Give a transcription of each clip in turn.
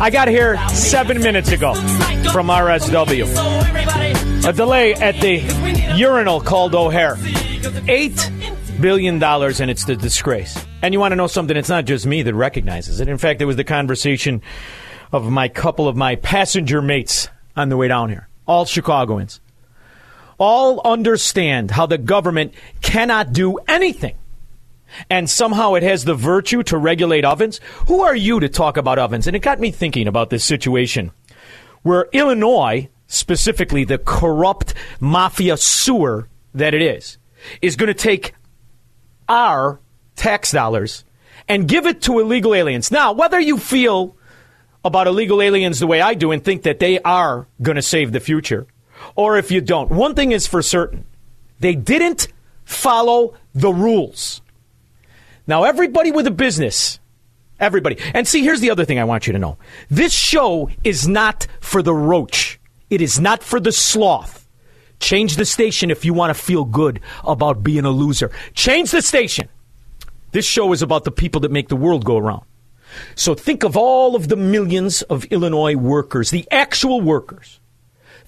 I got here seven minutes ago from RSW. A delay at the urinal called O'Hare. Eight billion dollars, and it's the disgrace. And you want to know something? It's not just me that recognizes it. In fact, it was the conversation of my couple of my passenger mates on the way down here. All Chicagoans. All understand how the government cannot do anything. And somehow it has the virtue to regulate ovens. Who are you to talk about ovens? And it got me thinking about this situation where Illinois, specifically the corrupt mafia sewer that it is, is going to take our tax dollars and give it to illegal aliens. Now, whether you feel about illegal aliens the way I do and think that they are going to save the future, or if you don't, one thing is for certain they didn't follow the rules. Now, everybody with a business, everybody. And see, here's the other thing I want you to know this show is not for the roach, it is not for the sloth. Change the station if you want to feel good about being a loser. Change the station. This show is about the people that make the world go around. So think of all of the millions of Illinois workers, the actual workers.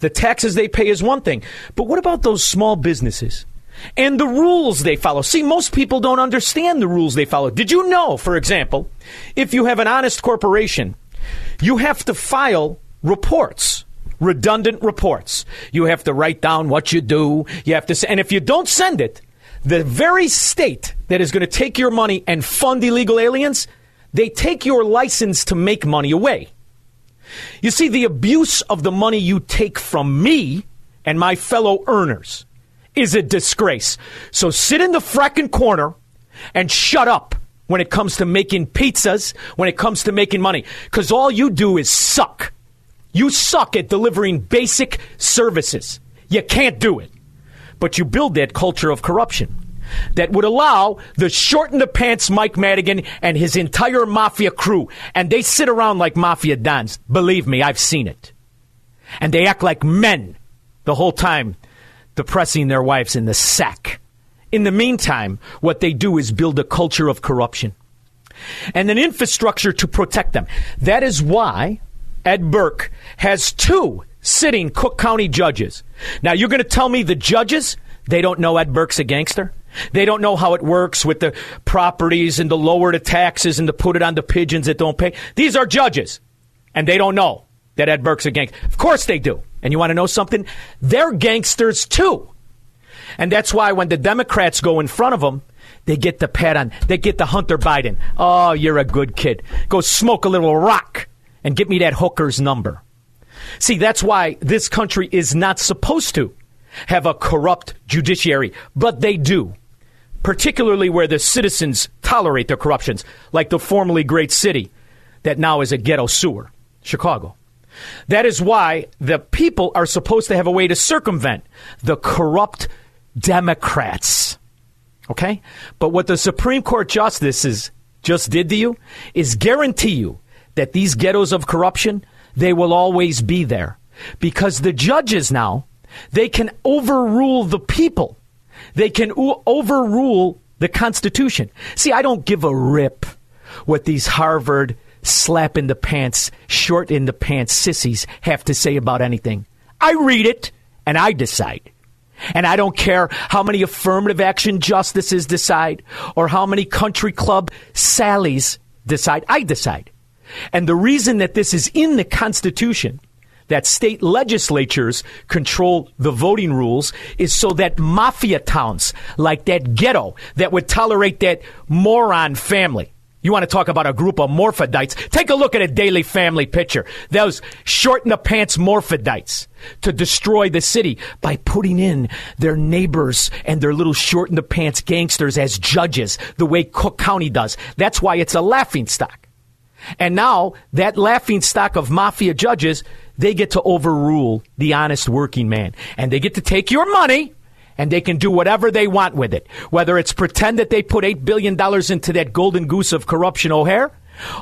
The taxes they pay is one thing, but what about those small businesses? And the rules they follow. See, most people don't understand the rules they follow. Did you know, for example, if you have an honest corporation, you have to file reports, redundant reports. You have to write down what you do. You have to, and if you don't send it, the very state that is going to take your money and fund illegal aliens, they take your license to make money away. You see, the abuse of the money you take from me and my fellow earners is a disgrace. So sit in the frackin' corner and shut up when it comes to making pizzas, when it comes to making money. Because all you do is suck. You suck at delivering basic services. You can't do it. But you build that culture of corruption that would allow the short in the pants Mike Madigan and his entire mafia crew, and they sit around like mafia dons. Believe me, I've seen it. And they act like men the whole time, depressing their wives in the sack. In the meantime, what they do is build a culture of corruption and an infrastructure to protect them. That is why Ed Burke has two sitting Cook County judges. Now, you're going to tell me the judges, they don't know Ed Burke's a gangster? They don't know how it works with the properties and the lower the taxes and to put it on the pigeons that don't pay. These are judges, and they don't know that Ed Burke's a gangster. Of course they do. And you want to know something? They're gangsters too. And that's why when the Democrats go in front of them, they get the pat on, they get the Hunter Biden. Oh, you're a good kid. Go smoke a little rock and get me that hooker's number. See, that's why this country is not supposed to have a corrupt judiciary, but they do. Particularly where the citizens tolerate their corruptions, like the formerly great city that now is a ghetto sewer, Chicago. That is why the people are supposed to have a way to circumvent the corrupt Democrats. Okay? But what the Supreme Court justices just did to you is guarantee you that these ghettos of corruption, they will always be there. Because the judges now, they can overrule the people. They can o- overrule the Constitution. See, I don't give a rip what these Harvard slap in the pants, short in the pants sissies have to say about anything. I read it and I decide. And I don't care how many affirmative action justices decide or how many country club sallies decide. I decide. And the reason that this is in the Constitution, that state legislatures control the voting rules, is so that mafia towns like that ghetto that would tolerate that moron family you want to talk about a group of morphodites? Take a look at a Daley family picture. Those short in the pants morphodites to destroy the city by putting in their neighbors and their little short in the pants gangsters as judges, the way Cook County does. That's why it's a laughing stock. And now that laughing stock of mafia judges, they get to overrule the honest working man. And they get to take your money and they can do whatever they want with it. Whether it's pretend that they put $8 billion into that golden goose of corruption O'Hare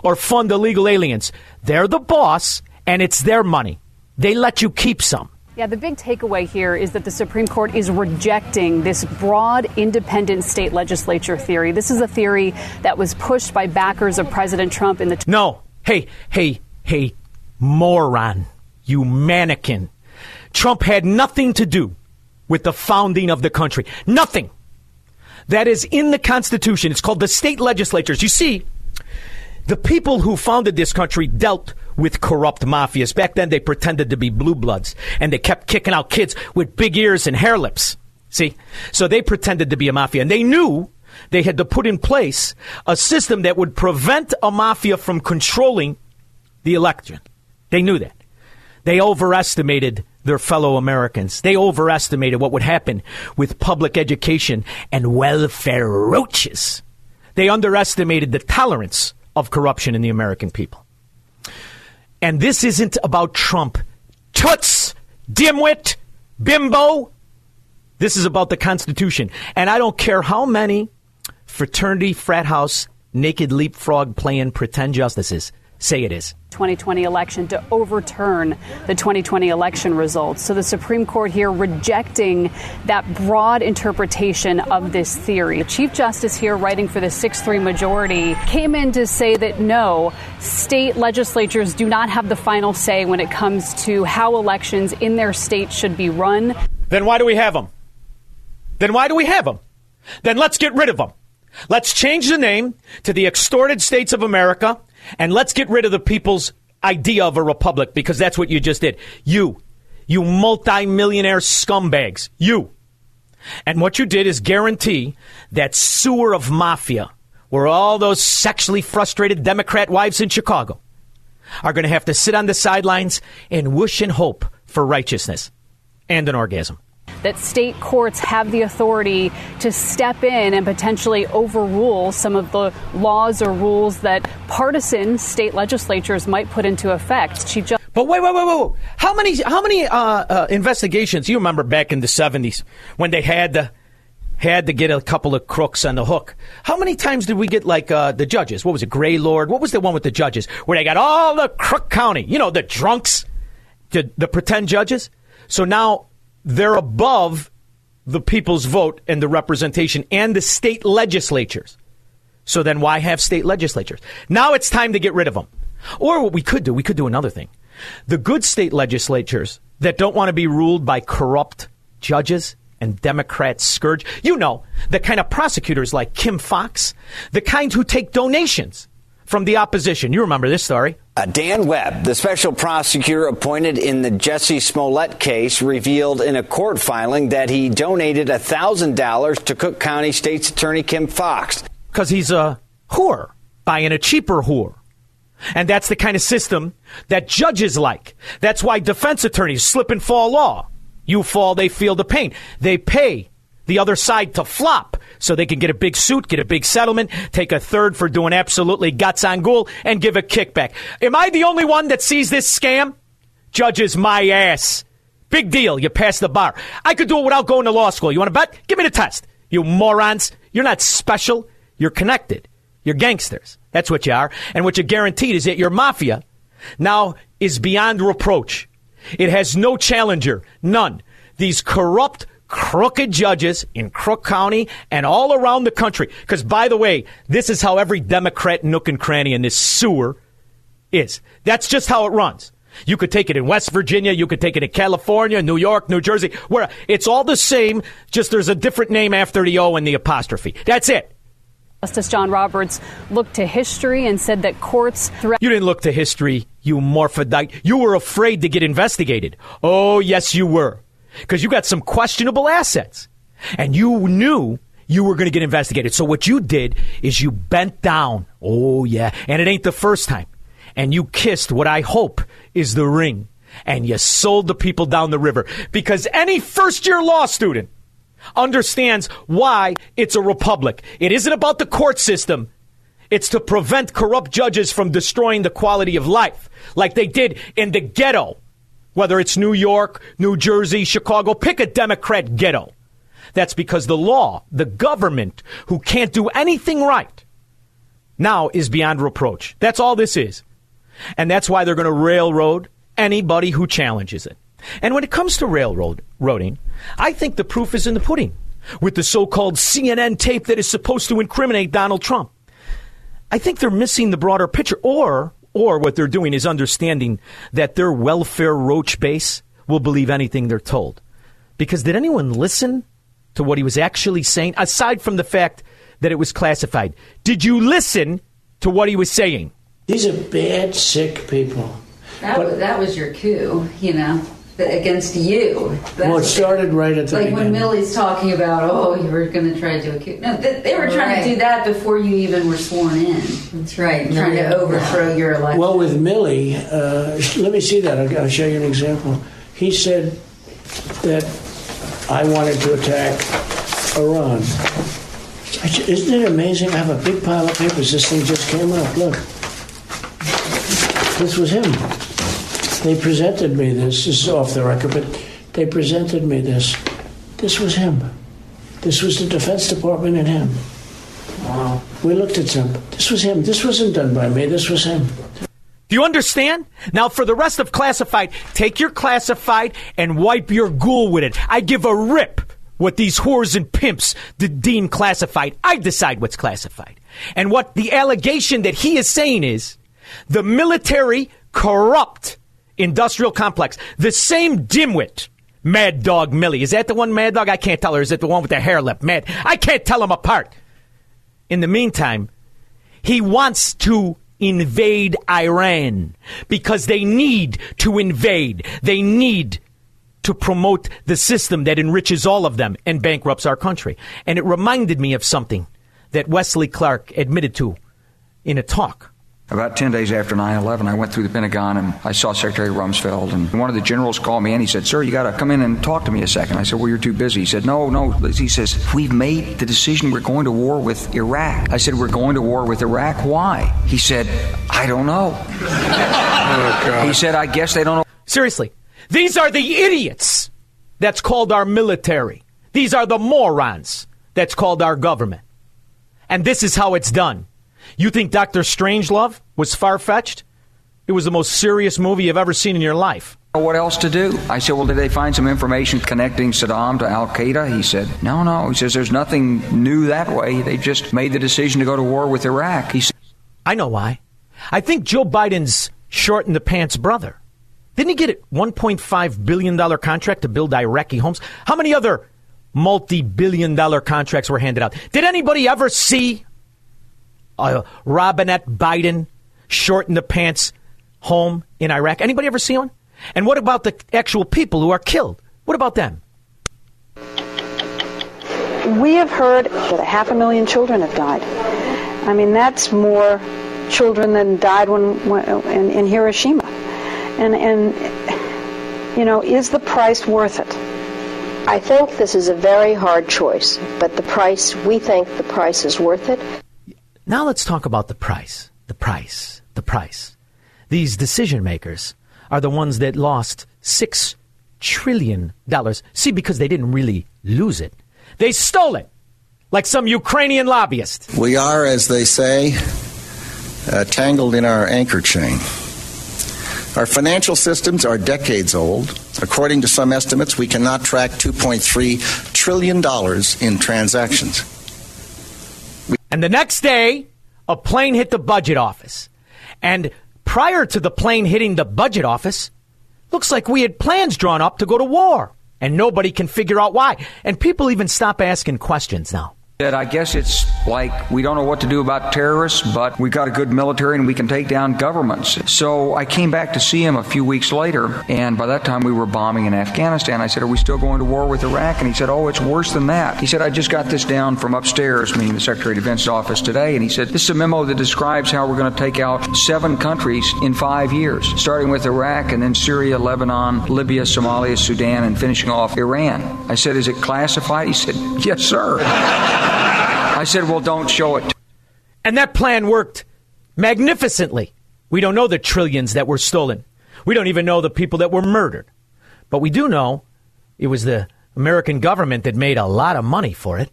or fund illegal aliens. They're the boss and it's their money. They let you keep some. Yeah, the big takeaway here is that the Supreme Court is rejecting this broad independent state legislature theory. This is a theory that was pushed by backers of President Trump in the. T- no. Hey, hey, hey, moron. You mannequin. Trump had nothing to do with the founding of the country. Nothing. That is in the Constitution. It's called the state legislatures. You see, the people who founded this country dealt with corrupt mafias. Back then, they pretended to be blue bloods, and they kept kicking out kids with big ears and hair lips. See? So they pretended to be a mafia, and they knew they had to put in place a system that would prevent a mafia from controlling the election. They knew that. They overestimated their fellow Americans. They overestimated what would happen with public education and welfare roaches. They underestimated the tolerance of corruption in the American people. And this isn't about Trump. Toots, dimwit, bimbo. This is about the Constitution. And I don't care how many fraternity, frat house, naked leapfrog playing pretend justices say it is. 2020 election to overturn the 2020 election results. So the Supreme Court here rejecting that broad interpretation of this theory. The Chief Justice here, writing for the 6 3 majority, came in to say that no, state legislatures do not have the final say when it comes to how elections in their state should be run. Then why do we have them? Then why do we have them? Then let's get rid of them. Let's change the name to the extorted states of America and let's get rid of the people's idea of a republic because that's what you just did. You, you multimillionaire scumbags, you. And what you did is guarantee that sewer of mafia where all those sexually frustrated Democrat wives in Chicago are going to have to sit on the sidelines and wish and hope for righteousness and an orgasm that state courts have the authority to step in and potentially overrule some of the laws or rules that partisan state legislatures might put into effect. Chief Justice. But wait, wait, wait, wait! How many, how many uh, uh, investigations? You remember back in the seventies when they had the had to get a couple of crooks on the hook. How many times did we get like uh, the judges? What was it, Greylord? What was the one with the judges where they got all the crook county? You know, the drunks, the, the pretend judges. So now they're above the people's vote and the representation and the state legislatures. So then why have state legislatures? Now it's time to get rid of them. Or what we could do, we could do another thing. The good state legislatures that don't want to be ruled by corrupt judges and Democrat scourge, you know, the kind of prosecutors like Kim Foxx, the kind who take donations from the opposition. You remember this story. Uh, Dan Webb, the special prosecutor appointed in the Jussie Smollett case, revealed in a court filing that he donated $1,000 to Cook County State's Attorney Kim Foxx. Because he's a whore, buying a cheaper whore. And that's the kind of system that judges like. That's why defense attorneys slip and fall law. You fall, they feel the pain. They pay the other side to flop so they can get a big suit, get a big settlement, take a third for doing absolutely guts on ghoul, and give a kickback. Am I the only one that sees this scam? Judges, my ass. Big deal. You pass the bar. I could do it without going to law school. You want to bet? Give me the test. You morons. You're not special. You're connected. You're gangsters. That's what you are. And what you're guaranteed is that your mafia now is beyond reproach. It has no challenger. None. These corrupt, crooked judges in Crook County and all around the country. Because, by the way, this is how every Democrat nook and cranny in this sewer is. That's just how it runs. You could take it in West Virginia, you could take it in California, New York, New Jersey, where it's all the same, just there's a different name after the O and the apostrophe. That's it. Justice John Roberts looked to history and said that courts throughout. You didn't look to history, you morphodite. You were afraid to get investigated. Oh, yes, you were. Because you got some questionable assets. And you knew you were going to get investigated. So what you did is you bent down. Oh, yeah. And it ain't the first time. And you kissed what I hope is the ring. And you sold the people down the river. Because any first year law student understands why it's a republic. It isn't about the court system. It's to prevent corrupt judges from destroying the quality of life, like they did in the ghetto. Whether it's New York, New Jersey, Chicago, pick a Democrat ghetto. That's because the law, the government, who can't do anything right, now is beyond reproach. That's all this is. And that's why they're going to railroad anybody who challenges it. And when it comes to railroading, I think the proof is in the pudding with the so called CNN tape that is supposed to incriminate Donald Trump. I think they're missing the broader picture, or, or what they're doing is understanding that their welfare roach base will believe anything they're told. Because did anyone listen to what he was actually saying, aside from the fact that it was classified? Did you listen to what he was saying? These are bad, sick people. That, but, was, that was your coup, you know against you. That's well, it started right at the like beginning. when Milley's talking about, oh, you were going to try to do a coup. No, they, they were trying right. to do that before you even were sworn in. That's right. Trying to overthrow your election. Well, with Millie, uh, let me see that. I'll, I'll show you an example. He said that I wanted to attack Iran. Isn't it amazing? I have a big pile of papers. This thing just came up. Look. This was him. They presented me this. This is off the record, but they presented me this. This was him. This was the Defense Department and him. Wow. We looked at him. This was him. This wasn't done by me. This was him. Do you understand? Now, for the rest of classified, take your classified and wipe your ghoul with it. I give a rip what these whores and pimps deem classified. I decide what's classified. And what the allegation that he is saying is the military corrupt industrial complex. The same dimwit, Mad Dog Milley. Is that the one, Mad Dog? I can't tell her. Is it the one with the hair lip? Mad. I can't tell them apart. In the meantime, he wants to invade Iran because they need to invade. They need to promote the system that enriches all of them and bankrupts our country. And it reminded me of something that Wesley Clark admitted to in a talk about 10 days after 9 11, I went through the Pentagon and I saw Secretary Rumsfeld. And one of the generals called me and he said, Sir, you got to come in and talk to me a second. I said, Well, you're too busy. He said, No, no. He says, We've made the decision we're going to war with Iraq. I said, We're going to war with Iraq. Why? He said, I don't know. oh, he said, I guess they don't know. Seriously, these are the idiots that's called our military. These are the morons that's called our government. And this is how it's done. You think Doctor Strangelove was far fetched? It was the most serious movie you've ever seen in your life. What else to do? I said, Well, did they find some information connecting Saddam to Al Qaeda? He said, No, no. He says, There's nothing new that way. They just made the decision to go to war with Iraq. He said, I know why. I think Joe Biden's short in the pants brother. Didn't he get a $1.5 billion contract to build Iraqi homes? How many other multi billion dollar contracts were handed out? Did anybody ever see uh, Robinette Biden short in the pants home in Iraq? Anybody ever see one? And what about the actual people who are killed? What about them? We have heard that a half a million children have died. I mean, that's more children than died when, when in, in Hiroshima. And, and, you know, is the price worth it? I think this is a very hard choice, but the price, we think the price is worth it. Now let's talk about the price. The price. The price. These decision makers are the ones that lost six trillion dollars. See, because they didn't really lose it. They stole it. Like some Ukrainian lobbyist. We are, as they say, uh, tangled in our anchor chain. Our financial systems are decades old. According to some estimates, we cannot track $2.3 trillion in transactions. And the next day, a plane hit the budget office. And prior to the plane hitting the budget office, looks like we had plans drawn up to go to war. And nobody can figure out why. And people even stop asking questions now. That I guess it's like we don't know what to do about terrorists, but we got a good military and we can take down governments. So I came back to see him a few weeks later, and by that time we were bombing in Afghanistan. I said, Are we still going to war with Iraq? And he said, Oh, it's worse than that. He said, I just got this down from upstairs, meaning the Secretary of Defense's office today, and he said, This is a memo that describes how we're going to take out seven countries in five years, starting with Iraq and then Syria, Lebanon, Libya, Somalia, Sudan, and finishing off Iran. I said, Is it classified? He said, Yes, sir. I said, well, don't show it. And that plan worked magnificently. We don't know the trillions that were stolen. We don't even know the people that were murdered. But we do know it was the American government that made a lot of money for it.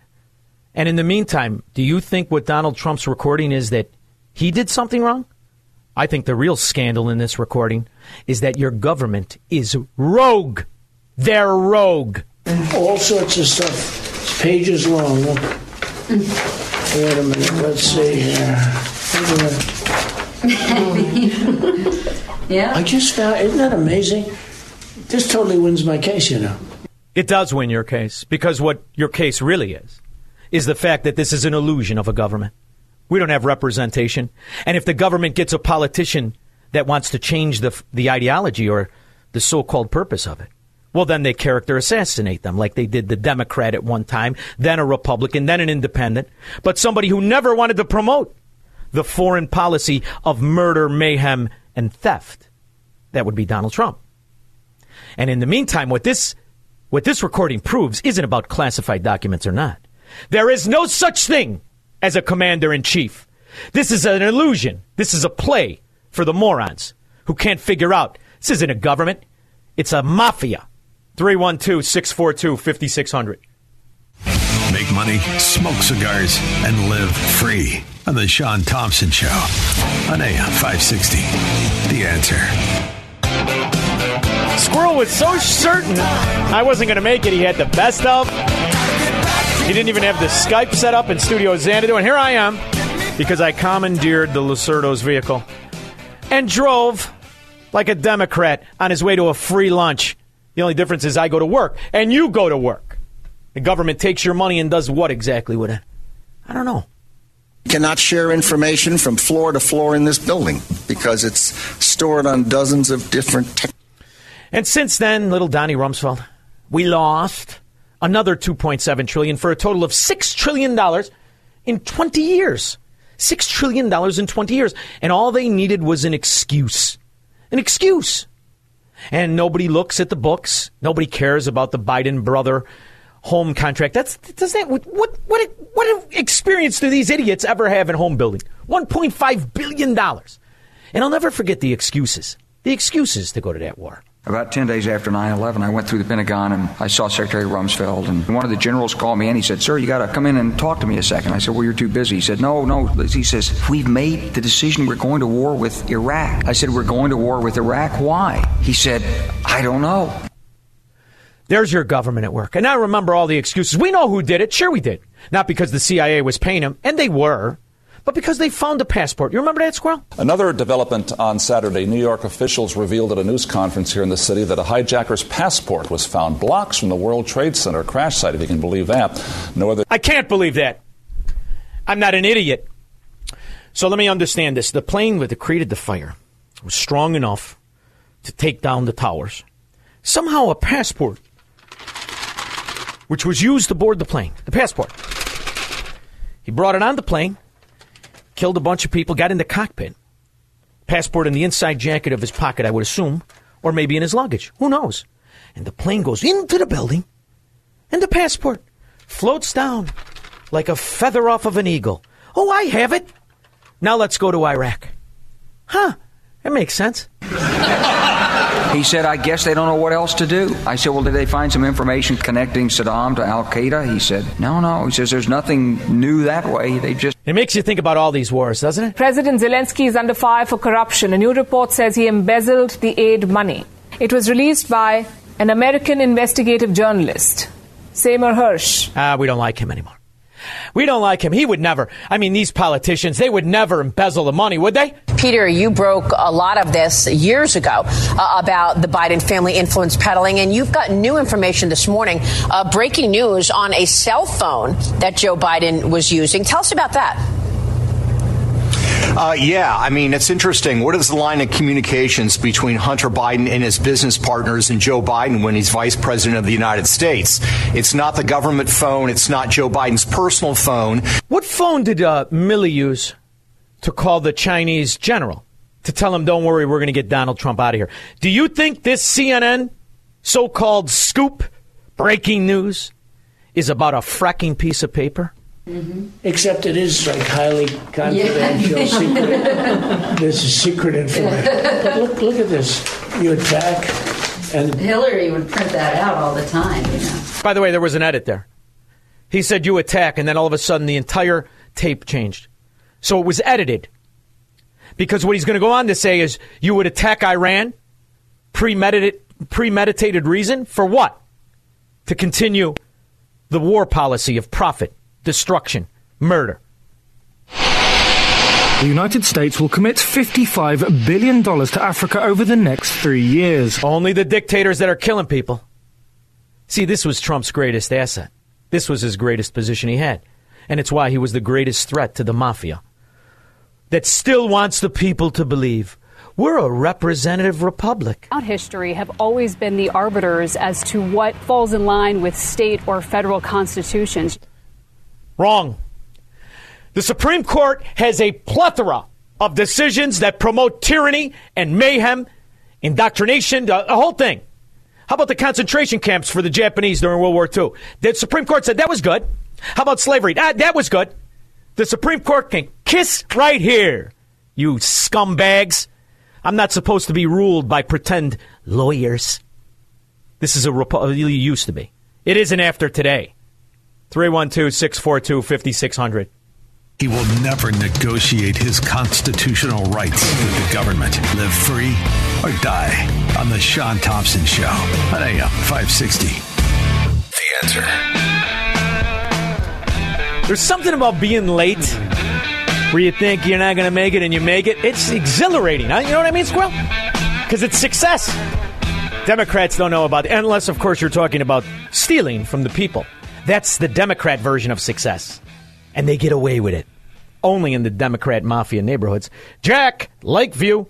And in the meantime, do you think what Donald Trump's recording is that he did something wrong? I think the real scandal in this recording is that your government is rogue. They're rogue. All sorts of stuff. It's pages long. Wait a minute. Let's see here. yeah. I just found. Isn't that amazing? This totally wins my case, you know. It does win your case because what your case really is is the fact that this is an illusion of a government. We don't have representation, and if the government gets a politician that wants to change the the ideology or the so-called purpose of it, well, then they character assassinate them like they did the Democrat at one time, then a Republican, then an independent, but somebody who never wanted to promote the foreign policy of murder, mayhem, and theft. That would be Donald Trump. And in the meantime, what this, what this recording proves isn't about classified documents or not. There is no such thing as a commander in chief. This is an illusion. This is a play for the morons who can't figure out this isn't a government, it's a mafia. 312 642 5600. Make money, smoke cigars, and live free on The Sean Thompson Show on AM 560. The answer. Squirrel was so certain I wasn't going to make it. He had the best of. He didn't even have the Skype set up in Studio Xanadu. And here I am because I commandeered the Lucerto's vehicle and drove like a Democrat on his way to a free lunch. The only difference is I go to work and you go to work. The government takes your money and does what exactly with it? I don't know. You cannot share information from floor to floor in this building because it's stored on dozens of different. Te- and since then, little Donnie Rumsfeld, we lost another 2.7 trillion for a total of 6 trillion dollars in 20 years. 6 trillion dollars in 20 years. And all they needed was an excuse. An excuse. And nobody looks at the books. Nobody cares about the Biden brother home contract. That's does that what what what what experience do these idiots ever have in home building? 1.5 billion dollars. And I'll never forget the excuses. The excuses to go to that war. About 10 days after 9 11, I went through the Pentagon and I saw Secretary Rumsfeld. And one of the generals called me and he said, Sir, you got to come in and talk to me a second. I said, Well, you're too busy. He said, No, no. He says, We've made the decision we're going to war with Iraq. I said, We're going to war with Iraq. Why? He said, I don't know. There's your government at work. And now remember all the excuses. We know who did it. Sure, we did. Not because the CIA was paying them, and they were but because they found a passport. You remember that, Squirrel? Another development on Saturday New York officials revealed at a news conference here in the city that a hijacker's passport was found blocks from the World Trade Center crash site, if you can believe that. No other. I can't believe that. I'm not an idiot. So let me understand this. The plane that created the fire was strong enough to take down the towers. Somehow a passport, which was used to board the plane, the passport. He brought it on the plane, killed a bunch of people, got in the cockpit. Passport in the inside jacket of his pocket, I would assume, or maybe in his luggage. Who knows? And the plane goes into the building, and the passport floats down like a feather off of an eagle. Oh, I have it. Now let's go to Iraq. Huh, that makes sense. He said, I guess they don't know what else to do. I said, Well, did they find some information connecting Saddam to Al Qaeda? He said, No, no. He says, There's nothing new that way. They just. It makes you think about all these wars, doesn't it? President Zelensky is under fire for corruption. A new report says he embezzled the aid money. It was released by an American investigative journalist, Seymour Hersh. Ah, uh, we don't like him anymore. We don't like him. He would never. I mean, these politicians, they would never embezzle the money, would they? Peter, you broke a lot of this years ago uh, about the Biden family influence peddling, and you've got new information this morning. Uh, breaking news on a cell phone that Joe Biden was using. Tell us about that. Uh, yeah, I mean, it's interesting. What is the line of communications between Hunter Biden and his business partners and Joe Biden when he's vice president of the United States? It's not the government phone. It's not Joe Biden's personal phone. What phone did uh, use to call the Chinese general to tell him, don't worry, we're going to get Donald Trump out of here? Do you think this CNN so called scoop breaking news is about a fracking piece of paper? Mm-hmm. Except it is like highly confidential, yeah. secret. This is secret information. But look, look at this. You attack, and Hillary would print that out all the time. You know. By the way, there was an edit there. He said you attack, and then all of a sudden the entire tape changed. So it was edited. Because what he's going to go on to say is you would attack Iran, premeditated, premeditated reason for what? To continue the war policy of profit destruction, murder. The United States will commit $55 billion to Africa over the next three years. Only the dictators that are killing people. See, this was Trump's greatest asset. This was his greatest position he had. And it's why he was the greatest threat to the mafia that still wants the people to believe we're a representative republic. Out history have always been the arbiters as to what falls in line with state or federal constitutions. Wrong. The Supreme Court has a plethora of decisions that promote tyranny and mayhem, indoctrination, the, whole thing. How about the concentration camps for the Japanese during World War II? The Supreme Court said that was good. How about slavery? That, that was good. The Supreme Court can kiss right here, you scumbags. I'm not supposed to be ruled by pretend lawyers. This is a republic. Used to be. It isn't after today. 312 642 5600. He will never negotiate his constitutional rights with the government. Live free or die on The Sean Thompson Show on AM 560. The answer. There's something about being late where you think you're not going to make it and you make it. It's exhilarating. You know what I mean, Squirrel? Because it's success. Democrats don't know about it, unless, of course, you're talking about stealing from the people. That's the Democrat version of success. And they get away with it. Only in the Democrat mafia neighborhoods. Jack, Lakeview.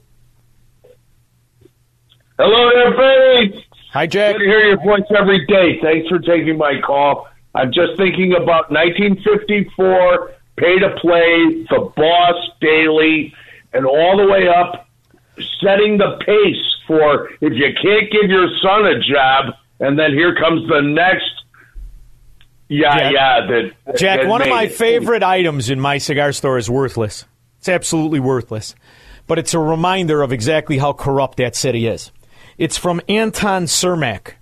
Hello there, Freddie. Hi, Jack. Good to hear your voice every day. Thanks for taking my call. I'm just thinking about 1954, pay to play, the boss Daley, and all the way up, setting the pace for if you can't give your son a job, and then here comes the next yeah, Jack, yeah. That, Jack, one of my it. favorite items in my cigar store is worthless. It's absolutely worthless. But it's a reminder of exactly how corrupt that city is. It's from Anton Cermak.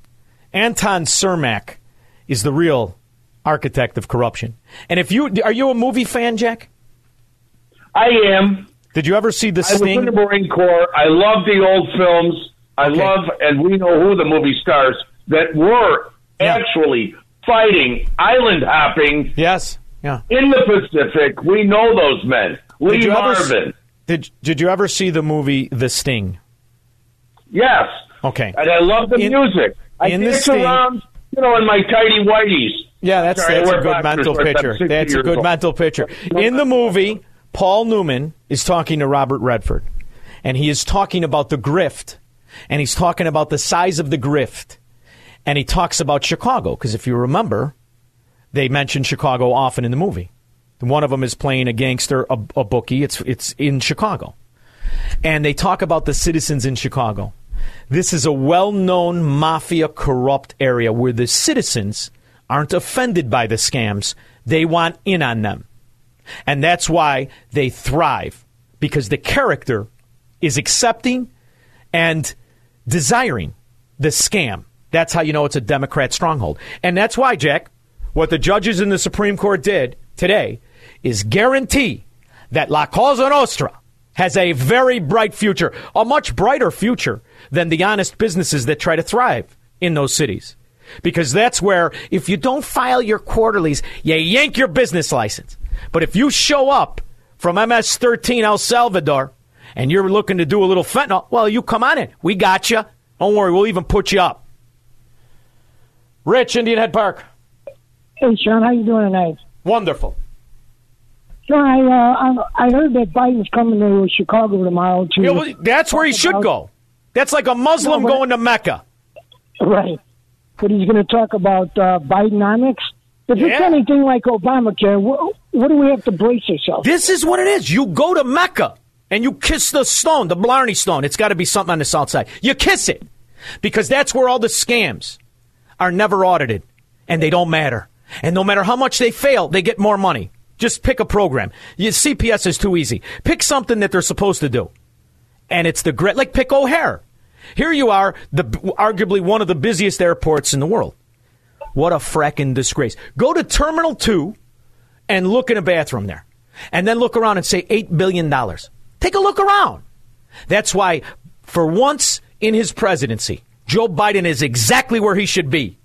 Anton Cermak is the real architect of corruption. And if you are you a movie fan, Jack? I am. Did you ever see the I was in the Marine Corps. I love the old films. I Okay. love, and we know who the movie stars that were actually fighting, island hopping. Yes. Yeah. In the Pacific, we know those men. Lee Did you ever Marvin. Did Did you ever see the movie The Sting? Yes. Okay. And I love the In- music. I in dance around, you know, in my tidy whiteies. Yeah, that's Sorry, that's a good mental picture. That's a good old. mental picture. In the movie, Paul Newman is talking to Robert Redford, and he is talking about the grift, and he's talking about the size of the grift, and he talks about Chicago because if you remember, they mention Chicago often in the movie. One of them is playing a gangster, a, a bookie. It's it's in Chicago, and they talk about the citizens in Chicago. This is a well-known mafia corrupt area where the citizens aren't offended by the scams. They want in on them. And that's why they thrive because the character is accepting and desiring the scam. That's how you know it's a Democrat stronghold. And that's why, Jack, what the judges in the Supreme Court did today is guarantee that La Cosa Nostra has a very bright future, a much brighter future than the honest businesses that try to thrive in those cities. because that's where if you don't file your quarterlies, you yank your business license. But if you show up from MS-13 El Salvador and you're looking to do a little fentanyl, well, you come on in. We got you. Don't worry, we'll even put you up. Rich, Indian Head Park. Hey, Sean, how you doing tonight? Wonderful. Sean, I, uh, I I heard that Biden's coming to Chicago tomorrow to. Yeah, well, that's where he should about- go. That's like a Muslim No, but- going to Mecca. Right. But he's going to talk about uh, Bidenomics. If it's anything like Obamacare, what, what do we have to brace ourselves? This is what it is. You go to Mecca and you kiss the stone, the Blarney stone. It's got to be something on the south side. You kiss it because that's where all the scams are never audited and they don't matter. And no matter how much they fail, they get more money. Just pick a program. You, CPS is too easy. Pick something that they're supposed to do. And it's the great, like pick O'Hare. Here you are, the arguably one of the busiest airports in the world. What a fracking disgrace. Go to Terminal 2 and look in a bathroom there. And then look around and say $8 billion. Take a look around. That's why, for once in his presidency, Joe Biden is exactly where he should be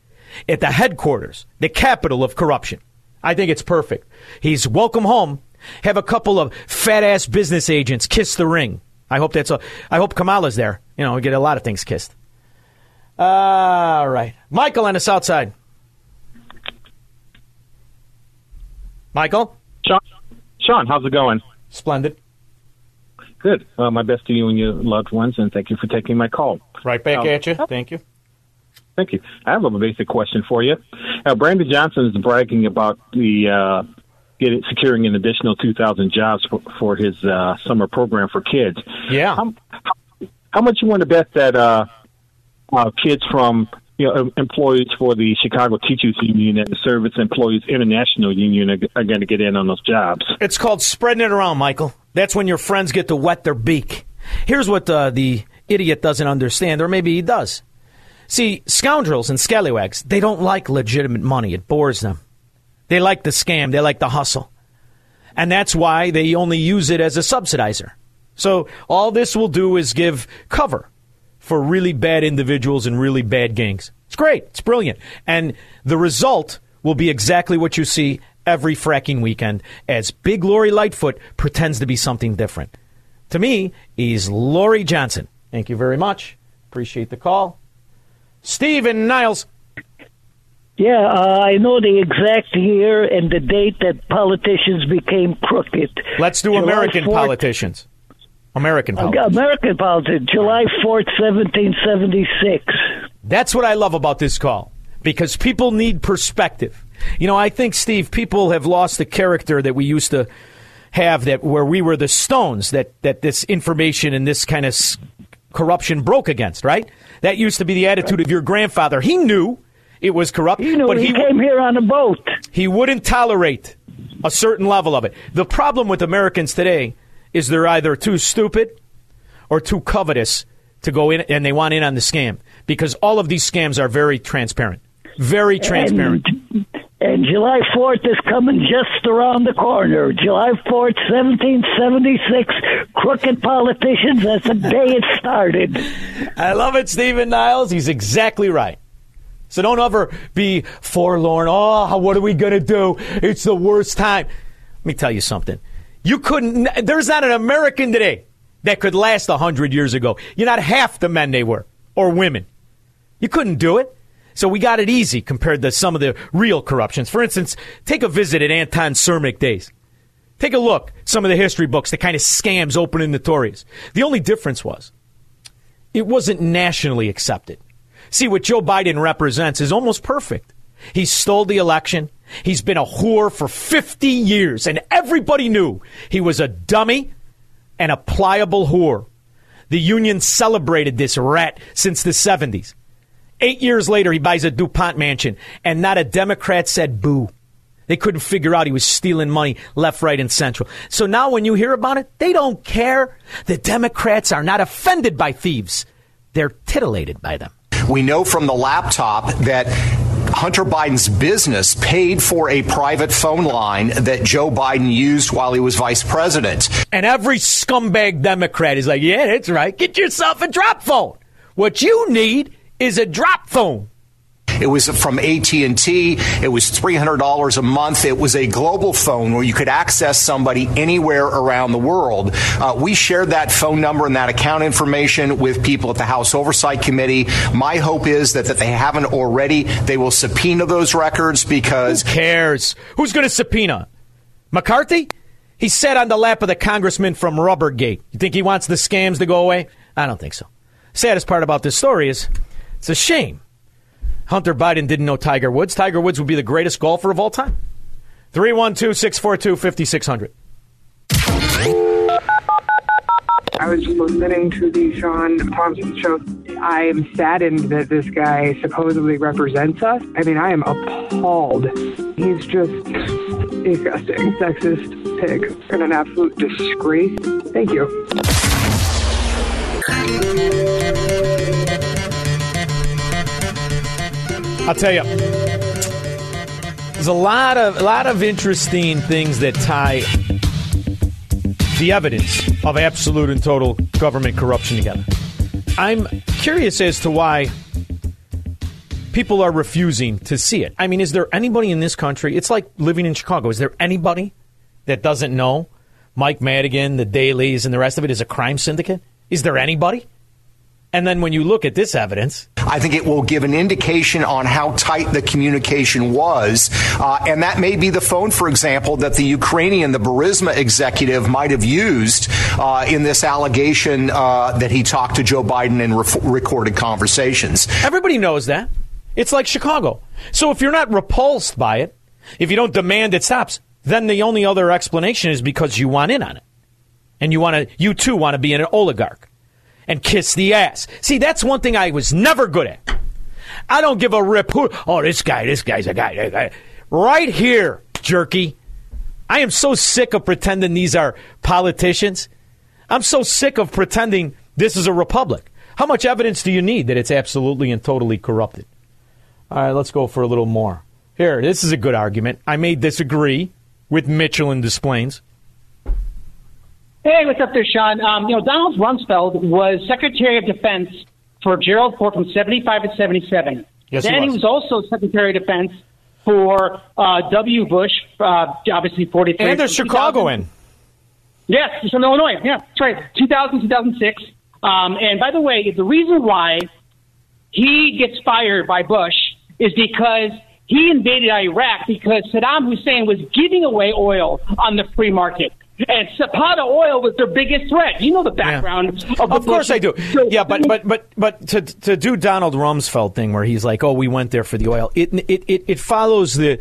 at the headquarters, the capital of corruption. I think it's perfect. He's welcome home. Have a couple of fat ass business agents kiss the ring. I hope that's a, I hope Kamala's there. You know, we get a lot of things kissed. All right. Michael on the south side. Michael? Sean, Sean, how's it going? Splendid. Good. Uh, my best to you and your loved ones, and thank you for taking my call. Right back Um, at you. Thank you. Thank you. I have a basic question for you. Uh, Brandon Johnson is bragging about the uh, getting securing an additional 2,000 jobs for, for his uh, summer program for kids. Yeah. How, how much you want to bet that uh, uh, kids from you know, employees for the Chicago Teachers Union and the Service Employees International Union are, are going to get in on those jobs? It's called spreading it around, Michael. That's when your friends get to wet their beak. Here's what uh, the idiot doesn't understand, or maybe he does. See, scoundrels and scallywags, they don't like legitimate money. It bores them. They like the scam, they like the hustle. And that's why they only use it as a subsidizer. So all this will do is give cover for really bad individuals and really bad gangs. It's great. It's brilliant. And the result will be exactly what you see every fracking weekend as Big Lori Lightfoot pretends to be something different. To me, he's Lori Johnson. Thank you very much. Appreciate the call. Steve and Niles. Yeah, uh, I know the exact year and the date that politicians became crooked. Let's do July American 4th politicians. American Uh, politicians. American politicians, July 4th, 1776. That's what I love about this call because people need perspective. You know, I think Steve, people have lost the character that we used to have that where we were the stones that that this information and this kind of corruption broke against, right? That used to be the attitude of your grandfather. He knew it was corrupt, He knew but he he came here on a boat. he wouldn't tolerate a certain level of it. The problem with Americans today is they're either too stupid or too covetous to go in and they want in on the scam because all of these scams are very transparent. Very transparent. And, and July 4th is coming just around the corner. July 4th, 1776. Crooked politicians, that's the day it started. I love it, Stephen Niles. He's exactly right. So don't ever be forlorn. Oh, what are we going to do? It's the worst time. Let me tell you something. You couldn't, there's not an American today that could last 100 years ago. You're not half the men they were or women. You couldn't do it. So we got it easy compared to some of the real corruptions. For instance, take a visit at Anton Cermak days. Take a look some of the history books, the kind of scams open and notorious. The only difference was it wasn't nationally accepted. See, what Joe Biden represents is almost perfect. He stole the election. He's been a whore for 50 years, and everybody knew he was a dummy and a pliable whore. The union celebrated this rat since the 70s. Eight years later, he buys a DuPont mansion, and not a Democrat said boo. They couldn't figure out he was stealing money left, right, and central. So now when you hear about it, they don't care. The Democrats are not offended by thieves. They're titillated by them. We know from the laptop that Hunter Biden's business paid for a private phone line that Joe Biden used while he was vice president. And every scumbag Democrat is like, yeah, that's right. Get yourself a drop phone. What you need is a drop phone. It was from AT&T. It was $300 a month. It was a global phone where you could access somebody anywhere around the world. Uh, we shared that phone number and that account information with people at the House Oversight Committee. My hope is that, that they haven't already, they will subpoena those records because. Who cares? Who's going to subpoena? McCarthy? He sat on the lap of the congressman from Rubbergate. You think he wants the scams to go away? I don't think so. Saddest part about this story is it's a shame. Hunter Biden didn't know Tiger Woods. Tiger Woods would be the greatest golfer of all time. 312 642 5600. I was just listening to the Sean Thompson show. I am saddened that this guy supposedly represents us. I mean, I am appalled. He's just disgusting, sexist pig, and an absolute disgrace. Thank you. I'll tell you, there's a lot of a lot of interesting things that tie the evidence of absolute and total government corruption together. I'm curious as to why people are refusing to see it. I mean, is there anybody in this country? It's like living in Chicago. Is there anybody that doesn't know Mike Madigan, the Daleys, and the rest of it is a crime syndicate? Is there anybody? And then when you look at this evidence, I think it will give an indication on how tight the communication was. Uh, and that may be the phone, for example, that the Ukrainian, the Burisma executive might have used uh, in this allegation uh, that he talked to Joe Biden in re- recorded conversations. Everybody knows that. It's like Chicago. So if you're not repulsed by it, if you don't demand it stops, then the only other explanation is because you want in on it. And you want to, you too want to be an oligarch and kiss the ass. See, that's one thing I was never good at. I don't give a rip who, oh, this guy, this guy's a guy. guy. Right here, jerky. I am so sick of pretending these are politicians. I'm so sick of pretending this is a republic. How much evidence do you need that it's absolutely and totally corrupted? All right, let's go for a little more. Here, this is a good argument. I may disagree with Mitchell and Des Plaines. Hey, what's up there, Sean? Um, you know, Donald Rumsfeld was Secretary of Defense for Gerald Ford from 75 to 77. Yes, he then he was. was also Secretary of Defense for uh, W. Bush, uh, obviously 43. And From 2000 Chicagoan. Yes, he's from Illinois. Yeah, that's right. 2000, 2006. Um, and by the way, the reason why he gets fired by Bush is because he invaded Iraq because Saddam Hussein was giving away oil on the free market. And Zapata oil was their biggest threat. You know the background of the Of course I do. Yeah, but but but but to to do Donald Rumsfeld thing where he's like, "Oh, we went there for the oil." It it it, it follows the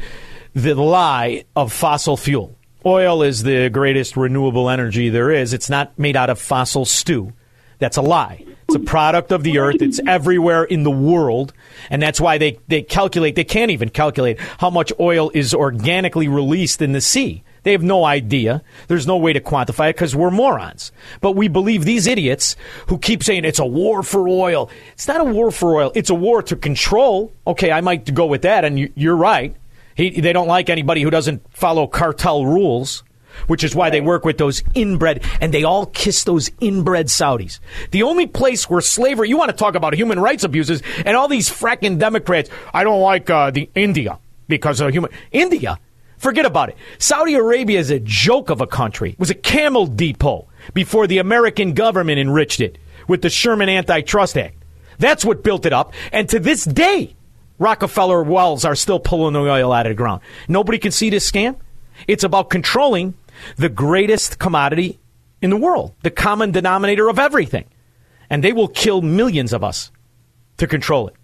the lie of fossil fuel. Oil is the greatest renewable energy there is. It's not made out of fossil stew. That's a lie. It's a product of the earth. It's everywhere in the world. And that's why they, they calculate, they can't even calculate how much oil is organically released in the sea. They have no idea. There's no way to quantify it because we're morons. But we believe these idiots who keep saying it's a war for oil. It's not a war for oil. It's a war to control. Okay, I might go with that, and you, you're right. He, they don't like anybody who doesn't follow cartel rules, which is why they work with those inbred, and they all kiss those inbred Saudis. The only place where slavery, you want to talk about human rights abuses, and all these fracking Democrats, I don't like uh, the India because of human. India? Forget about it. Saudi Arabia is a joke of a country. It was a camel depot before the American government enriched it with the Sherman Antitrust Act. That's what built it up. And to this day, Rockefeller wells are still pulling the oil out of the ground. Nobody can see this scam. It's about controlling the greatest commodity in the world, the common denominator of everything. And they will kill millions of us to control it.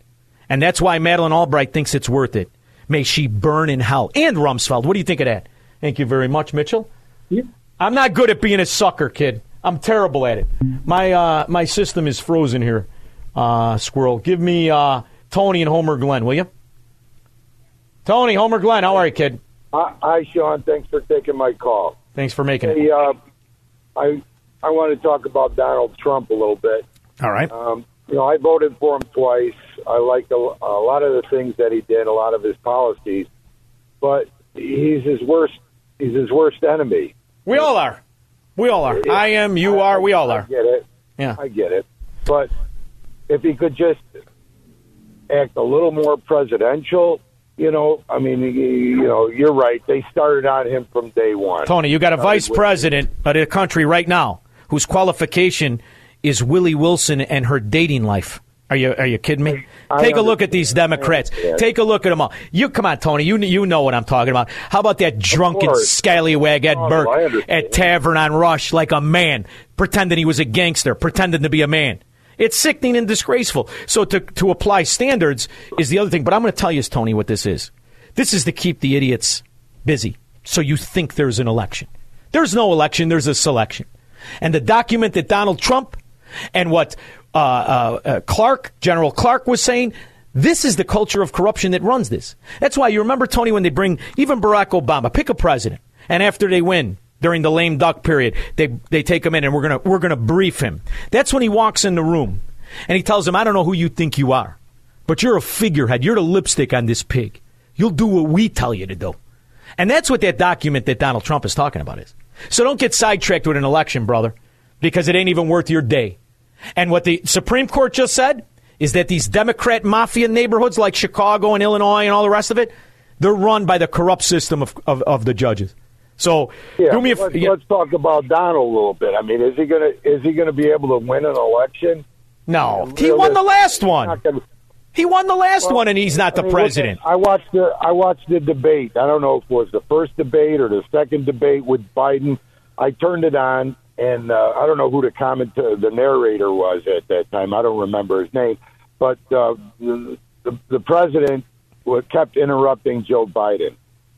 And that's why Madeleine Albright thinks it's worth it. May she burn in hell. And Rumsfeld. What do you think of that? Thank you very much, Mitchell. I'm not good at being a sucker, kid. I'm terrible at it. My uh, my system is frozen here, uh, Squirrel. Give me uh, Tony and Homer Glen, will you? Tony, Homer Glen, how are you, kid? Hi, hi, Sean. Thanks for taking my call. Thanks for making it. Uh, I I want to talk about Donald Trump a little bit. All right. Um, you know, I voted for him twice. I like a, a lot of the things that he did, a lot of his policies, but he's his worst. He's his worst enemy. We all are. We all are. I am. You are. We all are. I get it. Yeah. I get it. But if he could just act a little more presidential. You know, I mean, you know, you're right. They started on him from day one. Tony, you got a vice president of the country right now whose qualification is Willie Wilson and her dating life. Are you are you kidding me? I Take a look at these. Democrats. Take a look at them all. You come on, Tony. You you know what I'm talking about. How about that drunken scallywag Ed Oh, Burke at Tavern on Rush like a man, pretending he was a gangster, pretending to be a man. It's sickening and disgraceful. So to to apply standards is the other thing. But I'm going to tell you, Tony, what this is. This is to keep the idiots busy. So you think there's an election. There's no election. There's a selection. And the document that Donald Trump and what uh, uh, uh, Clark, General Clark, was saying. This is the culture of corruption that runs this. That's why you remember Tony when they bring even Barack Obama, pick a president, and after they win during the lame duck period, they they take him in and we're gonna we're gonna brief him. That's when he walks in the room and he tells him, "I don't know who you think you are, but you're a figurehead. You're the lipstick on this pig. You'll do what we tell you to do." And that's what that document that Donald Trump is talking about is. So don't get sidetracked with an election, brother, because it ain't even worth your day. And what the Supreme Court just said is that these Democrat mafia neighborhoods like Chicago and Illinois and all the rest of it, they're run by the corrupt system of, of, of the judges. So Yeah, do me a let's, yeah, let's talk about Donald a little bit. I mean, is he gonna is he gonna be able to win an election? No, he won the last one. He won the last Well, one, and he's not the mean, president. I watched the I watched the debate. I don't know if it was the first debate or the second debate with Biden. I turned it on, and uh, I don't know who the comment the narrator was at that time. I don't remember his name, but uh, the, the the president kept interrupting Joe Biden.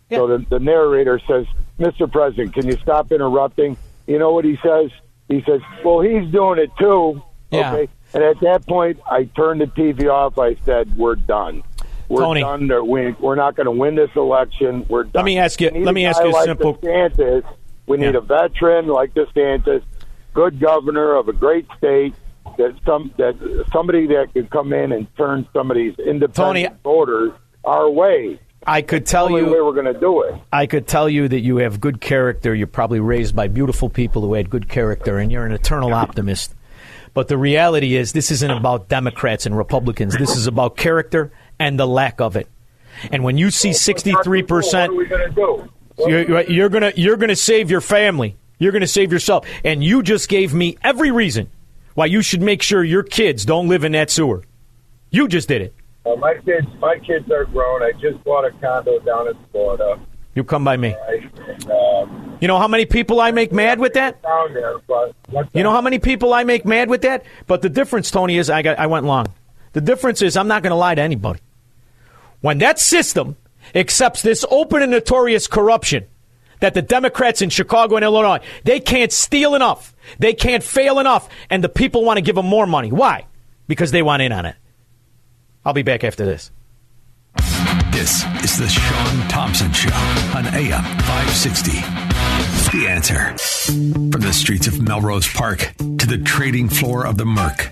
So the, the narrator says, "Mr. President, can you stop interrupting?" You know what he says? He says, "Well, he's doing it too." Yeah. Okay. And at that point, I turned the TV off. I said, "We're done. We're Tony. done. We- We're not going to win this election. We're done." Let me ask you- let me a ask you a simple- DeSantis. We need Yeah. a veteran like DeSantis, good governor of a great state. That some that somebody that can come in and turn some of these independent Tony, voters our way. I could tell you way we're going to do it. I could tell you that you have good character. You're probably raised by beautiful people who had good character, and you're an eternal optimist. But the reality is, this isn't about Democrats and Republicans. This is about character and the lack of it. And when you see 63 percent, What are we going to do? you're, you're gonna you're gonna save your family. You're gonna save yourself. And you just gave me every reason why you should make sure your kids don't live in that sewer. You just did it. Uh, my kids, my kids are grown. I just bought a condo down in Florida. You come by me. And, um, You know how many people I make mad with that? down there, but You know how many people I make mad with that? But the difference, Tony, is I got I went long. The difference is I'm not going to lie to anybody. When that system accepts this open and notorious corruption that the Democrats in Chicago and Illinois, they can't steal enough. They can't fail enough. And the people want to give them more money. Why? Because they want in on it. I'll be back after this. This is the Sean Thompson Show on AM 560. The answer. From the streets of Melrose Park to the trading floor of the Merc,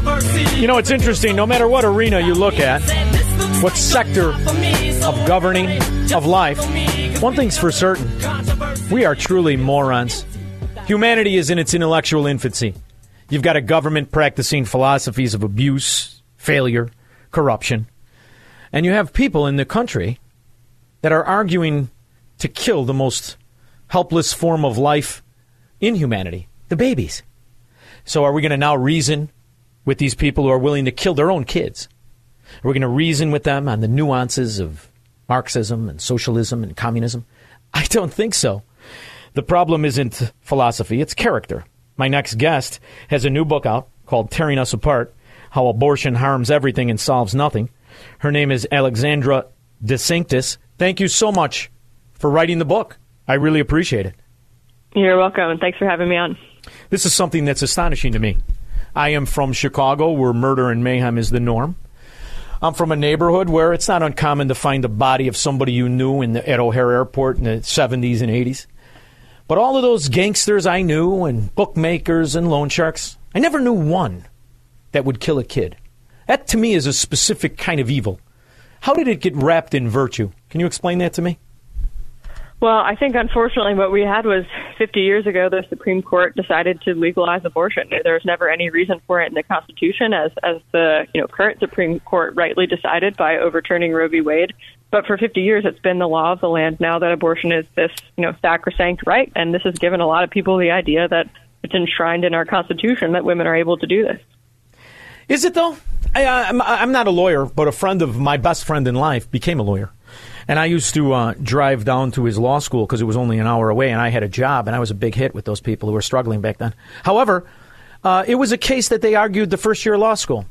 You know, it's interesting. No matter what arena you look at, what sector of governing, of life, one thing's for certain we are truly morons. Humanity is in its intellectual infancy. You've got a government practicing philosophies of abuse, failure, corruption. And you have people in the country that are arguing to kill the most helpless form of life in humanity the babies. So, are we going to now reason with these people who are willing to kill their own kids? We're going to reason with them on the nuances of Marxism and socialism and communism? I don't think so. The problem isn't philosophy, it's character. My next guest has a new book out called Tearing Us Apart How Abortion Harms Everything and Solves Nothing. Her name is Alexandra DeSanctis. Thank you so much for writing the book. I really appreciate it. You're welcome, and thanks for having me on. This is something that's astonishing to me. I am from Chicago, where murder and mayhem is the norm. I'm from a neighborhood where it's not uncommon to find the body of somebody you knew in the, at O'Hare Airport in the 70s and 80s. But all of those gangsters I knew and bookmakers and loan sharks, I never knew one that would kill a kid. That to me is a specific kind of evil. How did it get wrapped in virtue? Can you explain that to me? Well, I think unfortunately what we had was 50 years ago the Supreme Court decided to legalize abortion. There was never any reason for it in the Constitution as as the, you know, current Supreme Court rightly decided by overturning Roe v. Wade. But for 50 years it's been the law of the land now that abortion is this, you know, sacrosanct right and this has given a lot of people the idea that it's enshrined in our Constitution that women are able to do this. Is it though? I, I'm, I'm not a lawyer, but a friend of my best friend in life became a lawyer. And I used to uh, drive down to his law school because it was only an hour away, and I had a job, and I was a big hit with those people who were struggling back then. However, uh, it was a case that they argued the first year of law school,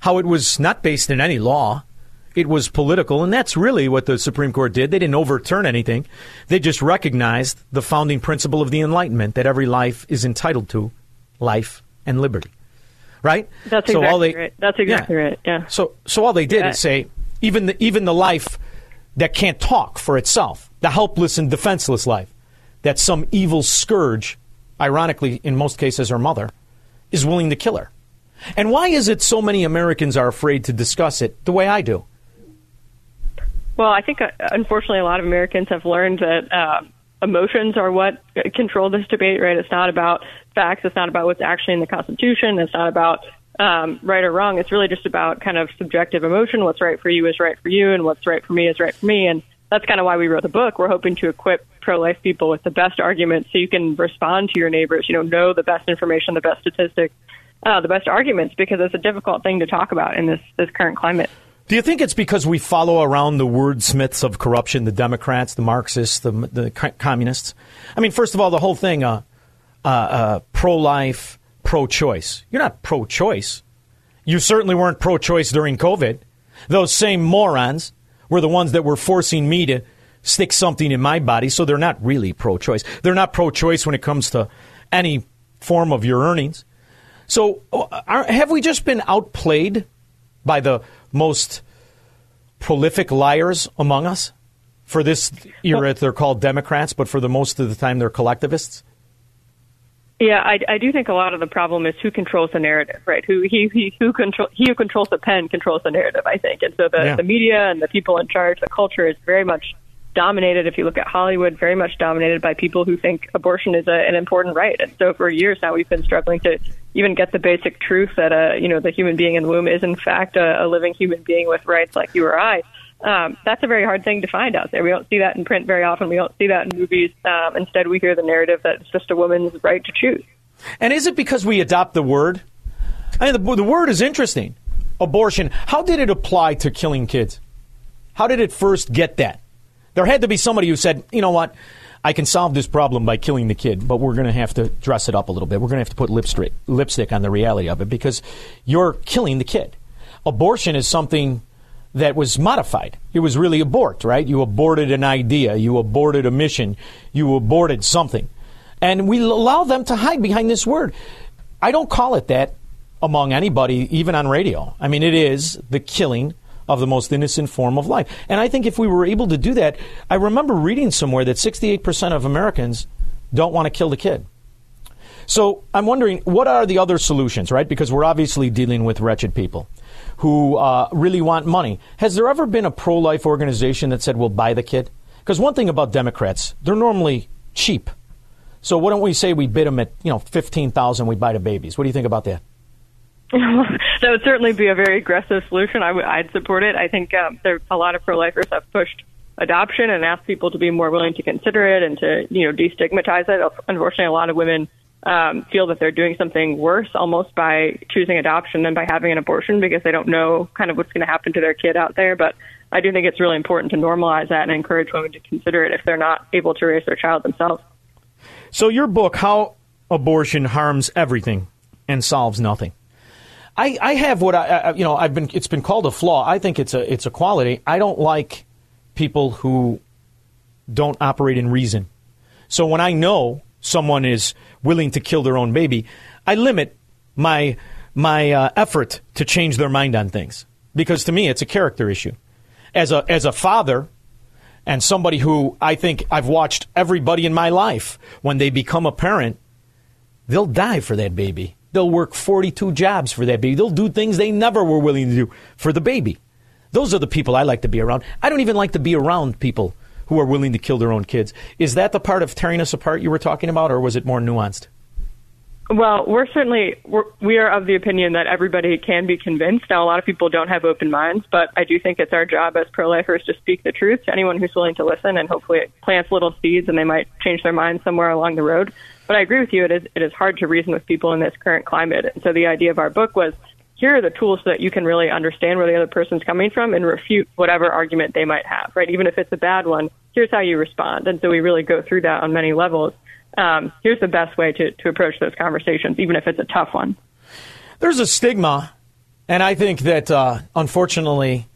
how it was not based in any law. It was political, and that's really what the Supreme Court did. They didn't overturn anything. They just recognized the founding principle of the Enlightenment that every life is entitled to life and liberty. Right? That's so exactly all they, right. That's exactly yeah. right. Yeah. So, so all they did Yeah. is say even the, even the life that can't talk for itself, the helpless and defenseless life, that some evil scourge, ironically in most cases her mother, is willing to kill her. And why is it so many Americans are afraid to discuss it the way I do? Well, I think uh, unfortunately a lot of Americans have learned that uh, emotions are what control this debate. Right? It's not about facts. It's not about what's actually in the Constitution. It's not about um, right or wrong. It's really just about kind of subjective emotion. What's right for you is right for you, and what's right for me is right for me. And that's kind of why we wrote the book. We're hoping to equip pro-life people with the best arguments, so you can respond to your neighbors. You know, know the best information, the best statistics, uh, the best arguments, because it's a difficult thing to talk about in this this current climate. Do you think it's because we follow around the wordsmiths of corruption, the Democrats, the Marxists, the, the communists? I mean, first of all, the whole thing, uh, uh, uh, pro-life, pro-choice. You're not pro-choice. You certainly weren't pro-choice during COVID. Those same morons were the ones that were forcing me to stick something in my body, so they're not really pro-choice. They're not pro-choice when it comes to any form of your earnings. So, are, have we just been outplayed by the most prolific liars among us? For this era, they're called Democrats, but for the most of the time, they're collectivists. Yeah, I, I do think a lot of the problem is who controls the narrative, right? Who he, he who control he who controls the pen controls the narrative. I think, and so the Yeah. the media and the people in charge, the culture is very much dominated. If you look at Hollywood, very much dominated by people who think abortion is a, an important right. And so for years now, we've been struggling to even get the basic truth that a you know the human being in the womb is in fact a, a living human being with rights like you or I. Um, that's a very hard thing to find out there. We don't see that in print very often. We don't see that in movies. Um, instead, we hear the narrative that it's just a woman's right to choose. And is it because we adopt the word? I mean, the, the word is interesting. Abortion. How did it apply to killing kids? How did it first get that? There had to be somebody who said, you know what? I can solve this problem by killing the kid, but we're going to have to dress it up a little bit. We're going to have to put lipstick, lipstick on the reality of it because you're killing the kid. Abortion is something that was modified. It was really abort, right? You aborted an idea, you aborted a mission, you aborted something. And we allow them to hide behind this word. I don't call it that among anybody, even on radio. I mean, it is the killing of the most innocent form of life. And I think if we were able to do that, I remember reading somewhere that 68% of Americans don't want to kill the kid. So I'm wondering, what are the other solutions, right? Because we're obviously dealing with wretched people who uh, really want money. Has there ever been a pro life organization that said, we'll buy the kid? Because one thing about Democrats, they're normally cheap. So why don't we say we bid them at you know fifteen thousand, we buy the babies? What do you think about that? that would certainly be a very aggressive solution. I would, I'd support it. I think um, there a lot of pro-lifers have pushed adoption and asked people to be more willing to consider it and to you know destigmatize it. Unfortunately, a lot of women um, feel that they're doing something worse almost by choosing adoption than by having an abortion because they don't know kind of what's going to happen to their kid out there. But I do think it's really important to normalize that and encourage women to consider it if they're not able to raise their child themselves. So your book, How Abortion Harms Everything and Solves Nothing. I, I have what I, I you know I've been it's been called a flaw. I think it's a it's a quality. I don't like people who don't operate in reason. So when I know someone is willing to kill their own baby, I limit my my uh, effort to change their mind on things. because to me it's a character issue. As a as a father and somebody who I think I've watched everybody in my life when they become a parent, they'll die for that baby. They'll work 42 jobs for that baby. They'll do things they never were willing to do for the baby. Those are the people I like to be around. I don't even like to be around people who are willing to kill their own kids. Is that the part of tearing us apart you were talking about, or was it more nuanced? Well, we're certainly we're, we are of the opinion that everybody can be convinced. Now, a lot of people don't have open minds, but I do think it's our job as pro-lifers to speak the truth to anyone who's willing to listen, and hopefully it plants little seeds, and they might change their mind somewhere along the road. But I agree with you; it is it is hard to reason with people in this current climate, and so the idea of our book was here are the tools so that you can really understand where the other person's coming from and refute whatever argument they might have, right? Even if it's a bad one, here's how you respond, and so we really go through that on many levels um, here's the best way to, to approach those conversations, even if it's a tough one. There's a stigma, and I think that uh, unfortunately,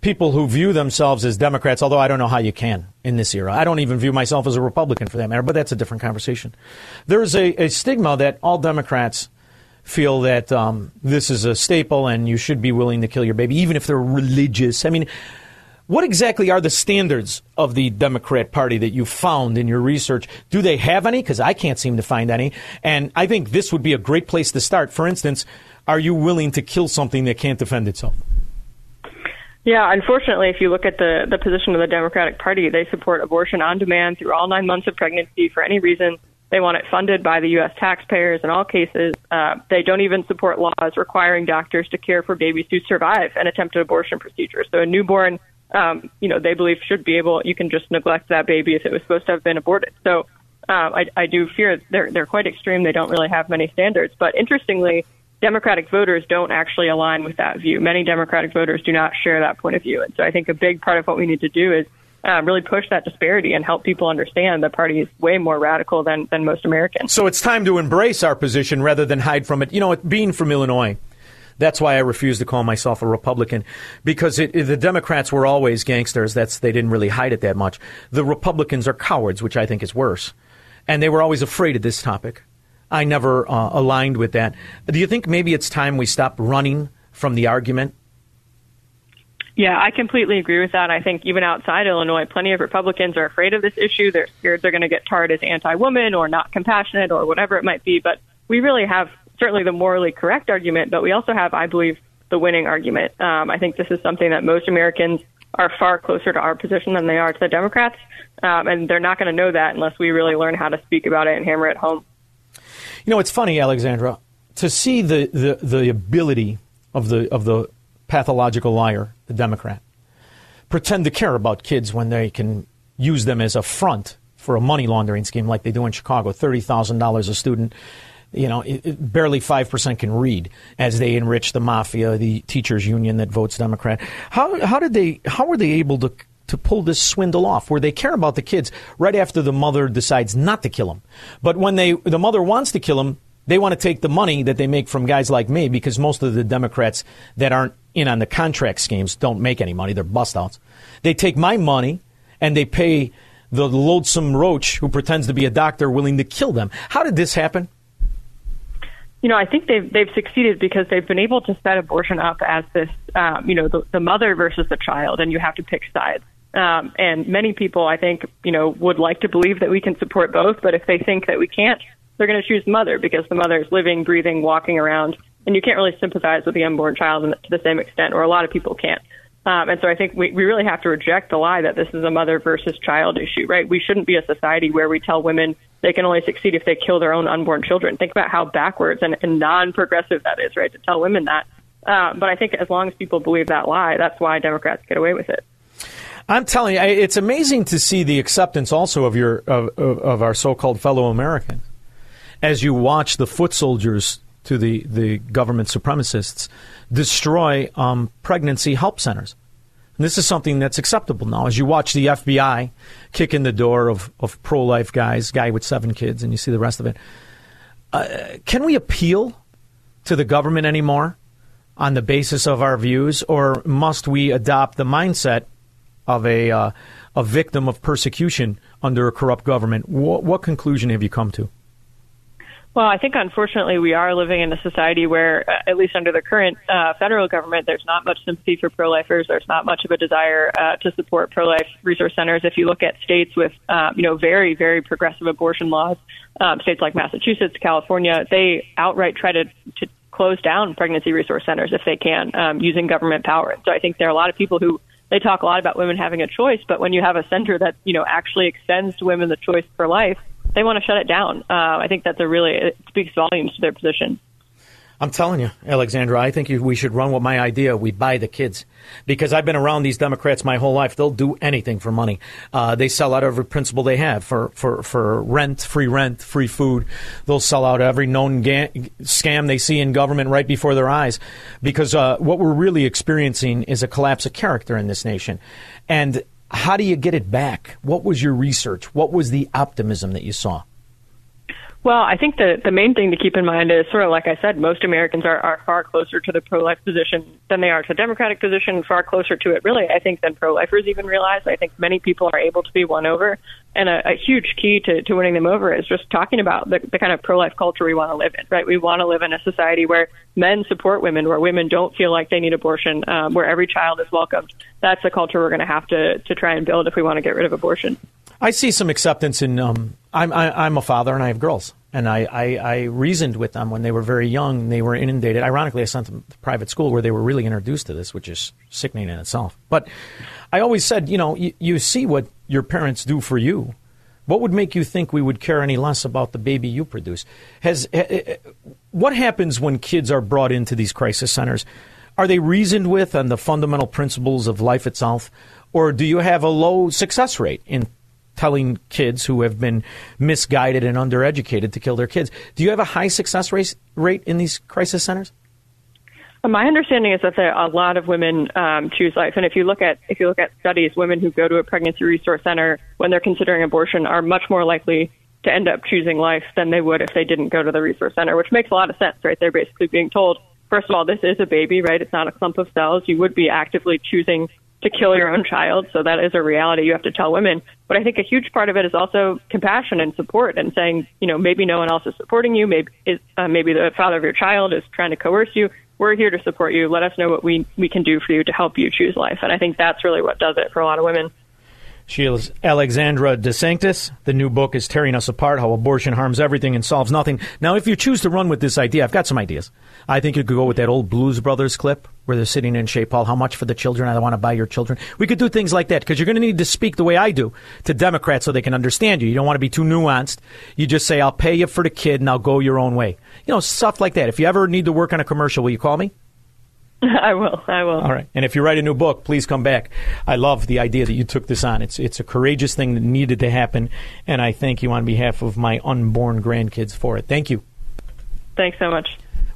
people who view themselves as Democrats, although I don't know how you can in this era, I don't even view myself as a Republican for that matter, but that's a different conversation. There's a, a stigma that all Democrats feel that um, this is a staple and you should be willing to kill your baby, even if they're religious. I mean, what exactly are the standards of the Democrat Party that you found in your research? Do they have any? Because I can't seem to find any. And I think this would be a great place to start. For instance, are you willing to kill something that can't defend itself? Yeah, unfortunately, if you look at the, the position of the Democratic Party, they support abortion on demand through all nine months of pregnancy for any reason. They want it funded by the U.S. taxpayers in all cases. Uh, they don't even support laws requiring doctors to care for babies who survive an attempted abortion procedure. So a newborn um, you know, they believe should be able, you can just neglect that baby if it was supposed to have been aborted. So uh, I, I do fear they're, they're quite extreme. They don't really have many standards. But interestingly, Democratic voters don't actually align with that view. Many Democratic voters do not share that point of view. And so I think a big part of what we need to do is uh, really push that disparity and help people understand the party is way more radical than, than most Americans. So it's time to embrace our position rather than hide from it. You know, being from Illinois, that's why I refuse to call myself a Republican because it, it, the Democrats were always gangsters. That's they didn't really hide it that much. The Republicans are cowards, which I think is worse, and they were always afraid of this topic. I never uh, aligned with that. Do you think maybe it's time we stop running from the argument? Yeah, I completely agree with that. I think even outside Illinois, plenty of Republicans are afraid of this issue. They're scared they're going to get tarred as anti-woman or not compassionate or whatever it might be. But we really have certainly the morally correct argument, but we also have, I believe, the winning argument. Um, I think this is something that most Americans are far closer to our position than they are to the Democrats, um, and they're not going to know that unless we really learn how to speak about it and hammer it home. You know, it's funny, Alexandra, to see the, the, the ability of the of the pathological liar, the Democrat, pretend to care about kids when they can use them as a front for a money laundering scheme like they do in Chicago, thirty thousand dollars a student you know, it, it barely 5% can read as they enrich the mafia, the teachers union that votes Democrat. How, how did they, how were they able to, to pull this swindle off where they care about the kids right after the mother decides not to kill them? But when they, the mother wants to kill them, they want to take the money that they make from guys like me because most of the Democrats that aren't in on the contract schemes don't make any money. They're bust outs. They take my money and they pay the loathsome roach who pretends to be a doctor willing to kill them. How did this happen? you know, I think they've they've succeeded because they've been able to set abortion up as this, um, you know, the, the mother versus the child, and you have to pick sides. Um, and many people, I think, you know, would like to believe that we can support both, but if they think that we can't, they're going to choose mother because the mother is living, breathing, walking around, and you can't really sympathize with the unborn child to the same extent, or a lot of people can't. Um, and so I think we, we really have to reject the lie that this is a mother versus child issue, right? We shouldn't be a society where we tell women they can only succeed if they kill their own unborn children. Think about how backwards and, and non-progressive that is, right? To tell women that. Uh, but I think as long as people believe that lie, that's why Democrats get away with it. I'm telling you, it's amazing to see the acceptance also of your of, of, our so-called fellow Americans as you watch the foot soldiers to the, the government supremacists destroy um, pregnancy help centers. And this is something that's acceptable now. As you watch the FBI kick in the door of, of pro life guys, guy with seven kids, and you see the rest of it. Uh, can we appeal to the government anymore on the basis of our views, or must we adopt the mindset of a, uh, a victim of persecution under a corrupt government? What, what conclusion have you come to? Well, I think unfortunately we are living in a society where, uh, at least under the current uh, federal government, there's not much sympathy for pro-lifers. There's not much of a desire uh, to support pro-life resource centers. If you look at states with, uh, you know, very, very progressive abortion laws, um, states like Massachusetts, California, they outright try to, to close down pregnancy resource centers if they can, um, using government power. So I think there are a lot of people who they talk a lot about women having a choice, but when you have a center that you know actually extends to women the choice for life, they want to shut it down. Uh, I think that's a really it speaks volumes to their position. I'm telling you, Alexandra, I think we should run with my idea. We buy the kids. Because I've been around these Democrats my whole life. They'll do anything for money. Uh, they sell out every principle they have for, for, for rent, free rent, free food. They'll sell out every known ga- scam they see in government right before their eyes. Because uh, what we're really experiencing is a collapse of character in this nation. And how do you get it back? What was your research? What was the optimism that you saw? Well, I think the the main thing to keep in mind is sort of like I said, most Americans are, are far closer to the pro life position than they are to the Democratic position, far closer to it really, I think, than pro lifers even realize. I think many people are able to be won over. And a, a huge key to, to winning them over is just talking about the, the kind of pro life culture we want to live in, right? We want to live in a society where men support women, where women don't feel like they need abortion, um, where every child is welcomed. That's the culture we're going to have to to try and build if we want to get rid of abortion. I see some acceptance in. Um, I'm I, I'm a father and I have girls, and I, I, I reasoned with them when they were very young. And they were inundated. Ironically, I sent them to private school where they were really introduced to this, which is sickening in itself. But I always said, you know, you, you see what your parents do for you. What would make you think we would care any less about the baby you produce? Has eh, eh, eh, what happens when kids are brought into these crisis centers? Are they reasoned with on the fundamental principles of life itself, or do you have a low success rate in telling kids who have been misguided and undereducated to kill their kids. Do you have a high success rate, in these crisis centers? My understanding is that there a lot of women um, choose life, and if you look at if you look at studies, women who go to a pregnancy resource center when they're considering abortion are much more likely to end up choosing life than they would if they didn't go to the resource center, which makes a lot of sense, right? They're basically being told, first of all, this is a baby, right? It's not a clump of cells. You would be actively choosing to kill your own child. So that is a reality you have to tell women. But I think a huge part of it is also compassion and support and saying, you know, maybe no one else is supporting you. Maybe is, uh, maybe the father of your child is trying to coerce you. We're here to support you. Let us know what we we can do for you to help you choose life. And I think that's really what does it for a lot of women. She is Alexandra DeSanctis. The new book is Tearing Us Apart How Abortion Harms Everything and Solves Nothing. Now, if you choose to run with this idea, I've got some ideas. I think you could go with that old Blues Brothers clip where they're sitting in Chez Paul. How much for the children? I want to buy your children. We could do things like that because you're going to need to speak the way I do to Democrats so they can understand you. You don't want to be too nuanced. You just say, I'll pay you for the kid and I'll go your own way. You know, stuff like that. If you ever need to work on a commercial, will you call me? I will. I will. All right. And if you write a new book, please come back. I love the idea that you took this on. It's it's a courageous thing that needed to happen, and I thank you on behalf of my unborn grandkids for it. Thank you. Thanks so much.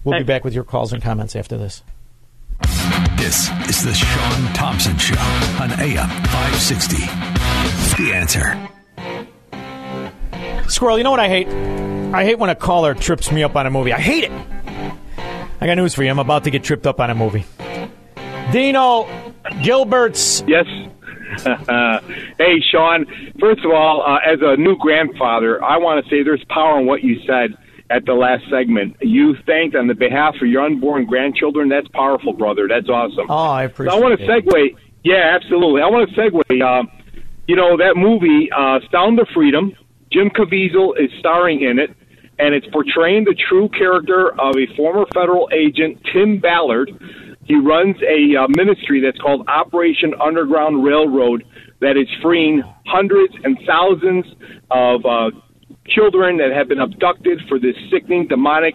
We'll Thanks. be back with your calls and comments after this. This is the Sean Thompson Show on AM 560. The answer. Squirrel, you know what I hate? I hate when a caller trips me up on a movie. I hate it. I got news for you. I'm about to get tripped up on a movie. Dino Gilbert's. Yes. hey, Sean. First of all, uh, as a new grandfather, I want to say there's power in what you said at the last segment. You thanked on the behalf of your unborn grandchildren. That's powerful, brother. That's awesome. Oh, I appreciate so I want to segue. Yeah, absolutely. I want to segue. Uh, you know, that movie, uh, Sound of Freedom, Jim Caviezel is starring in it, and it's portraying the true character of a former federal agent, Tim Ballard. He runs a uh, ministry that's called Operation Underground Railroad that is freeing hundreds and thousands of uh, children that have been abducted for this sickening, demonic,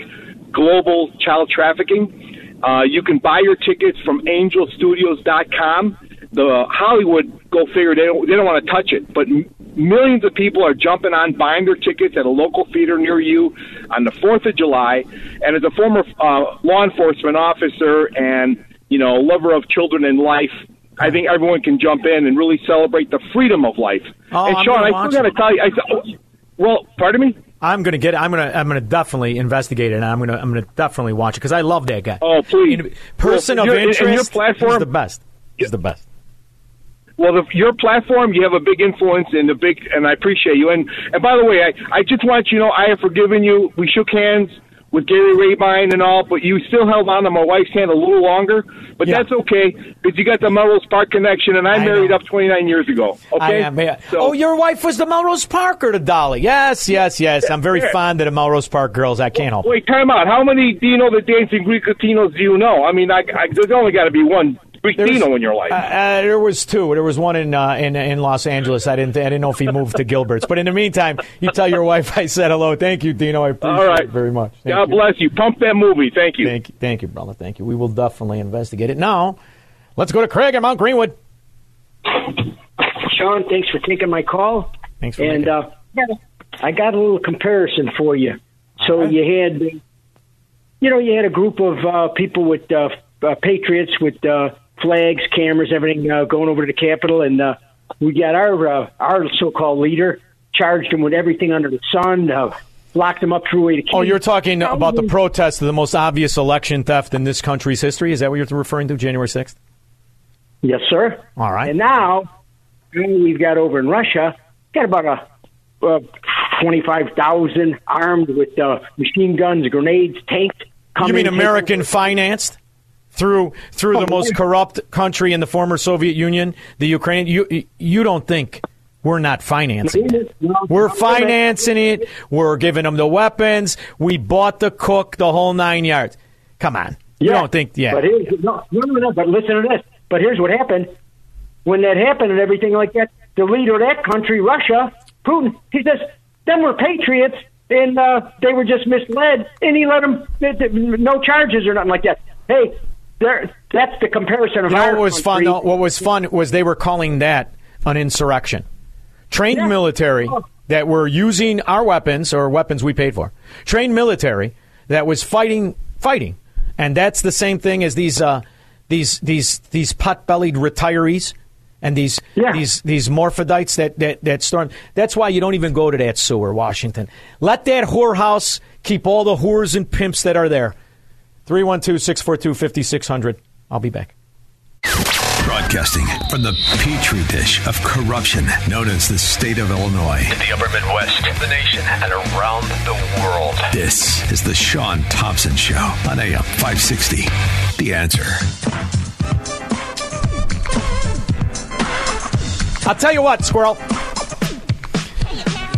global child trafficking. Uh, you can buy your tickets from angelstudios.com. The Hollywood, go figure, they don't, they don't want to touch it, but m- millions of people are jumping on, buying their tickets at a local theater near you on the 4th of July. And as a former uh, law enforcement officer and, you know, lover of children and life, I think everyone can jump in and really celebrate the freedom of life. Oh, and Sean, I still got to tell you, I, well, pardon me? I'm gonna get. I'm gonna. I'm gonna definitely investigate it. and I'm gonna. I'm gonna definitely watch it because I love that guy. Oh, please. Person Well, of your- and your platform- is the best. He's the best. Well, the, your platform, you have a big influence and the big, and I appreciate you. And and by the way, I I just want you to know I have forgiven you. We shook hands with Gary Rabine and all, but you still held on to my wife's hand a little longer. But that's okay because you got the Melrose Park connection, and I, I married know. up 29 years ago. Okay. I am, yeah. oh, your wife was the Melrose Parker to Dolly. Yes, yes, yes. I'm very Yeah. fond of the Melrose Park girls. I can't help. Wait, time out. How many do you know the dancing Greek Latinos do you know? I mean, I, I, there's only got to be one Greek in your life. Uh, uh, there was two. There was one in uh, in in Los Angeles. I didn't I didn't know if he moved to Gilbert's. But in the meantime, you tell your wife I said hello. Thank you, Dino. I appreciate All right. it very much. Thank God you. bless you. Pump that movie. Thank you. Thank you, thank you, brother. Thank you. We will definitely investigate it. Now, let's go to Craig at Mount Greenwood. Sean, thanks for taking my call. Thanks for and uh, I got a little comparison for you. So you had, you know, you had a group of uh, people with uh, uh, patriots with uh, flags, cameras, everything uh, going over to the Capitol, and uh, we got our uh, our so-called leader charged him with everything under the sun, uh, locked him up through way to. Oh, you're talking about the protest of the most obvious election theft in this country's history. Is that what you're referring to? January sixth. Yes, sir. All right. And now we've got over in Russia, got about a uh, twenty-five thousand armed with uh, machine guns, grenades, tanks. You mean American financed through through Oh, the most corrupt country in the former Soviet Union, the Ukraine? You you don't think we're not financing it? We're financing it. We're giving them the weapons. We bought the cook, the whole nine yards. Come on, you don't think? Yeah, But here's, no, no, no, no. But listen to this. But here's what happened. When that happened and everything like that, the leader of that country, Russia, Putin, he says, them were patriots and uh, they were just misled, and he let them no charges or nothing like that. Hey, there, that's the comparison of You know what was fun? country. Though? What was fun was they were calling that an insurrection. Trained military that were using our weapons or weapons we paid for. Trained military that was fighting, fighting, and that's the same thing as these uh, these these these pot-bellied retirees and these these these morphidites that that that storm. That's why you don't even go to that sewer, Washington. Let that whorehouse keep all the whores and pimps that are there. 312 642 5600. I'll be back. Broadcasting from the petri dish of corruption known as the state of Illinois. In the upper Midwest, the nation, and around the world. This is the Sean Thompson Show on AM 560. The answer. I'll tell you what, Squirrel.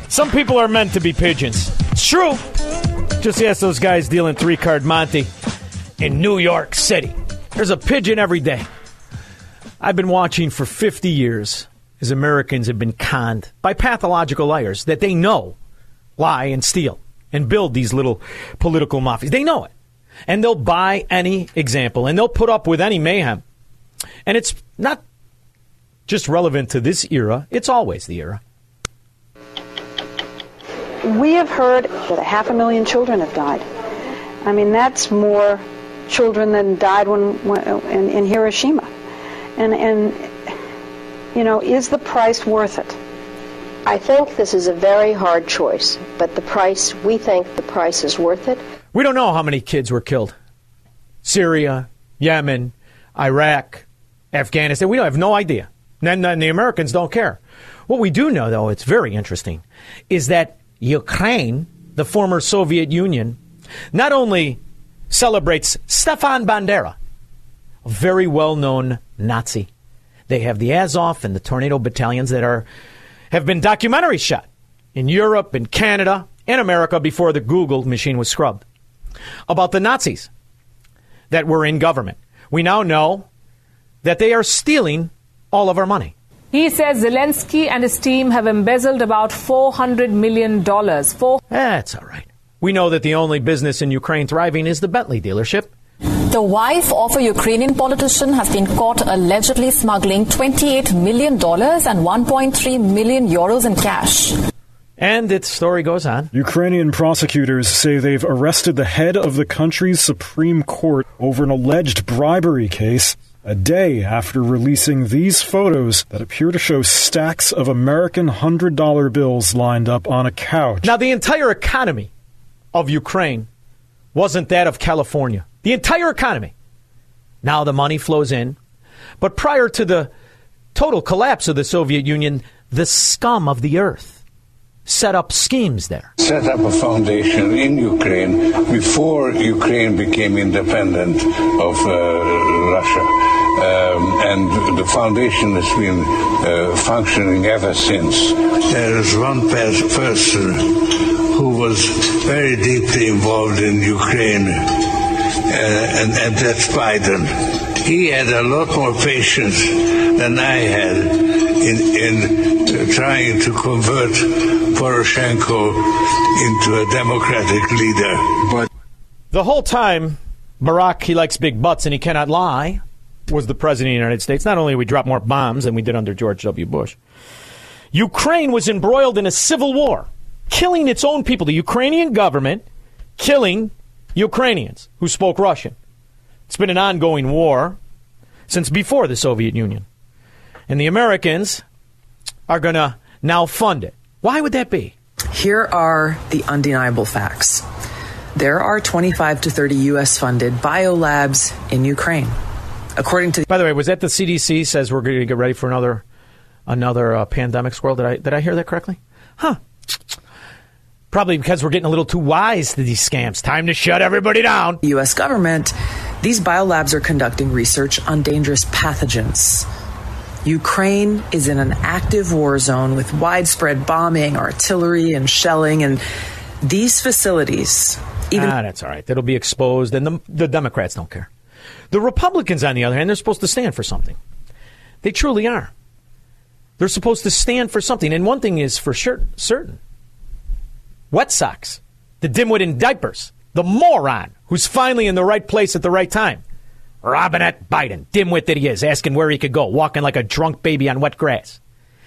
Some people are meant to be pigeons. It's true. Just ask those guys dealing three card Monte in New York City. There's a pigeon every day. I've been watching for 50 years as Americans have been conned by pathological liars that they know lie and steal and build these little political mafias. They know it. And they'll buy any example and they'll put up with any mayhem. And it's not just relevant to this era, it's always the era. We have heard that a half a million children have died. I mean, that's more children than died when, when in, in Hiroshima. And, and, you know, is the price worth it? I think this is a very hard choice, but the price, we think the price is worth it. We don't know how many kids were killed. Syria, Yemen, Iraq, Afghanistan. We don't have no idea. And, and the Americans don't care. What we do know, though, it's very interesting, is that Ukraine, the former Soviet Union, not only celebrates Stefan Bandera, a very well known Nazi. They have the Azov and the Tornado battalions that are have been documentaries shot in Europe and Canada and America before the Google machine was scrubbed about the Nazis that were in government. We now know that they are stealing all of our money. He says Zelensky and his team have embezzled about $400 million. Four- That's all right. We know that the only business in Ukraine thriving is the Bentley dealership. The wife of a Ukrainian politician has been caught allegedly smuggling $28 million and 1.3 million euros in cash. And its story goes on. Ukrainian prosecutors say they've arrested the head of the country's Supreme Court over an alleged bribery case a day after releasing these photos that appear to show stacks of American $100 bills lined up on a couch. Now, the entire economy of Ukraine wasn't that of California. The entire economy. Now the money flows in. But prior to the total collapse of the Soviet Union, the scum of the earth set up schemes there. Set up a foundation in Ukraine before Ukraine became independent of uh, Russia. Um, and the foundation has been uh, functioning ever since. There is one pers- person who was very deeply involved in Ukraine, uh, and, and that's Biden. He had a lot more patience than I had in, in trying to convert Poroshenko into a democratic leader. But The whole time, Barack, he likes big butts and he cannot lie, was the president of the United States. Not only did we drop more bombs than we did under George W. Bush, Ukraine was embroiled in a civil war, killing its own people. The Ukrainian government killing Ukrainians who spoke Russian. It's been an ongoing war since before the Soviet Union. And the Americans are going to now fund it. Why would that be? Here are the undeniable facts. There are 25 to 30 U.S. funded biolabs in Ukraine. According to By the way, was that the CDC says we're going to get ready for another another uh, pandemic squirrel? Did I did I hear that correctly? Huh. Probably because we're getting a little too wise to these scams. Time to shut everybody down. the U.S. government, these biolabs are conducting research on dangerous pathogens. Ukraine is in an active war zone with widespread bombing, artillery, and shelling, and these facilities, even ah, that's all right. That'll be exposed, and the, the Democrats don't care. The Republicans, on the other hand, they're supposed to stand for something. They truly are. They're supposed to stand for something. And one thing is for sure, certain wet socks, the dimwit in diapers, the moron who's finally in the right place at the right time. Robinette Biden, dimwit that he is, asking where he could go, walking like a drunk baby on wet grass.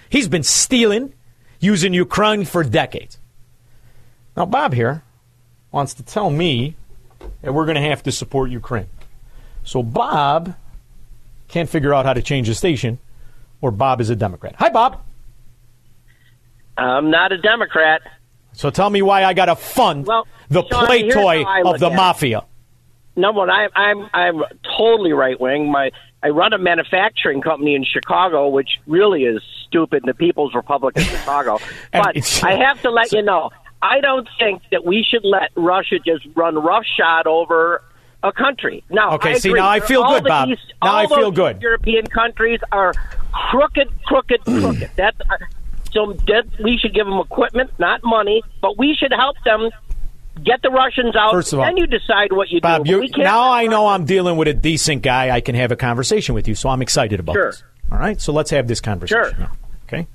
He's been stealing, using Ukraine for decades. Now, Bob here wants to tell me that we're going to have to support Ukraine. So, Bob can't figure out how to change the station, or Bob is a Democrat. Hi, Bob. I'm not a Democrat. So, tell me why I got to fund Well, the Sean, play toy of the mafia. Number one, I'm I'm I'm totally right wing. My I run a manufacturing company in Chicago, which really is stupid. The People's Republic of Chicago. But I have to let you know, I don't think that we should let Russia just run roughshod over a country. Now, Okay, I see, agree. now I feel All good, Bob. East, Now I feel good. European countries are crooked, crooked, crooked. That's so we should give them equipment, not money, but we should help them get the Russians out. First of all, then you decide what you Bob, do. now I know I'm dealing with a decent guy. I can have a conversation with you, so I'm excited about Sure. this. All right, so let's have this conversation. Sure. now, okay,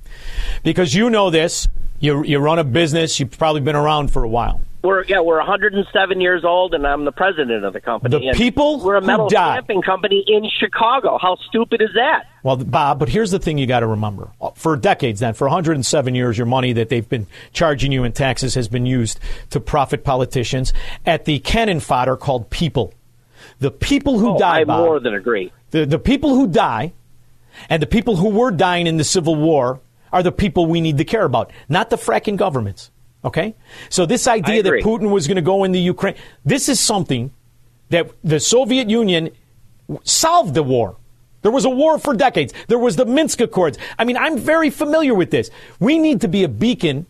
because you know this. You you run a business. You've probably been around for a while. We're yeah, we're 107 years old, and I'm the president of the company. The And people we're a metal stamping company in Chicago. How stupid is that? Well, Bob, but here's the thing you got to remember. For decades then, for 107 years, your money that they've been charging you in taxes has been used to profit politicians at the cannon fodder called people. The people who Oh, die, I Bob, more than agree. the, the people who die and the people who were dying in the Civil War are the people we need to care about, not the fracking governments. Okay? So this idea that. Putin was going to go into Ukraine, this is something that the Soviet Union solved the war. There was a war for decades. There was the Minsk Accords. I mean, I'm very familiar with this. We need to be a beacon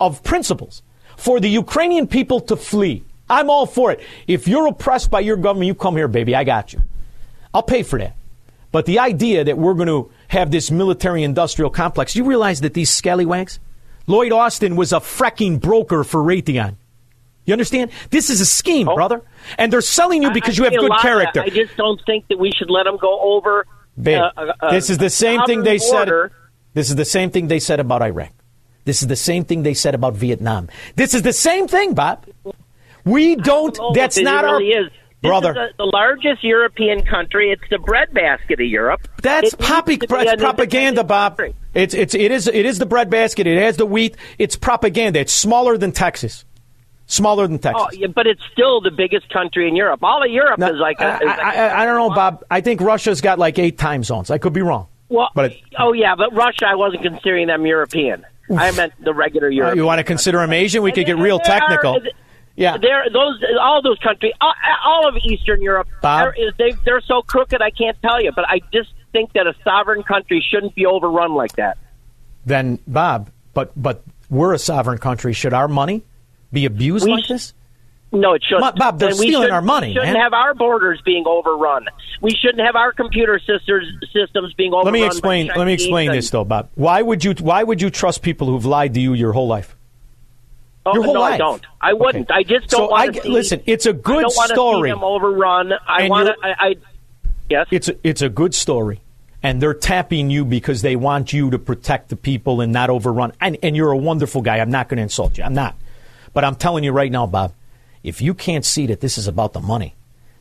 of principles for the Ukrainian people to flee. I'm all for it. If you're oppressed by your government, you come here, baby. I got you. I'll pay for that. But the idea that we're going to have this military industrial complex, you realize that these scallywags, Lloyd Austin was a fracking broker for Raytheon. You understand? This is a scheme, brother. And they're selling you because Oh. I- you have good character. I just don't think that we should let them go over. Babe, uh, uh, uh, this is the same thing they said. This is the same thing they said about Iraq. This is the same thing they said about Vietnam. This is the same thing, Bob. We don't. know that's not really our is. Brother. is the, the largest European country. It's the breadbasket of Europe. That's poppy, to be it's an propaganda, Bob. It's it's it is it is the breadbasket. It has the wheat. It's propaganda. It's smaller than Texas. Smaller than Texas. Oh, yeah, but it's still the biggest country in Europe. All of Europe is like a, I, is like I, I don't know, Bob. I think Russia's got like eight time zones. I could be wrong. Well, But it- oh yeah, but Russia, I wasn't considering them European. I meant the regular Uh, Europe. you want to consider them Asian? We could get real They are- technical. Yeah. They're those all those countries, all, all of Eastern Europe. Bob? They're, they're so crooked. I can't tell you, but I just think that a sovereign country shouldn't be overrun like that. Then, Bob, but but we're a sovereign country. Should our money be abused We like sh- this? No, it shouldn't. Bob, they're And stealing our money, We shouldn't man. have our borders being overrun. We shouldn't have our computer sisters, systems being overrun. Let me explain. Let me explain and- this though, Bob. Why would you? Why would you trust people who've lied to you your whole life? Oh, Your whole no, I life. don't. I wouldn't. I just don't So want to listen, it's a I good don't wanna story. See them overrun. I want to. I, I yes. It's a, it's a good story, and they're tapping you because they want you to protect the people and not overrun. And, and you're a wonderful guy. I'm not going to insult you. I'm not, but I'm telling you right now, Bob. If you can't see that this is about the money,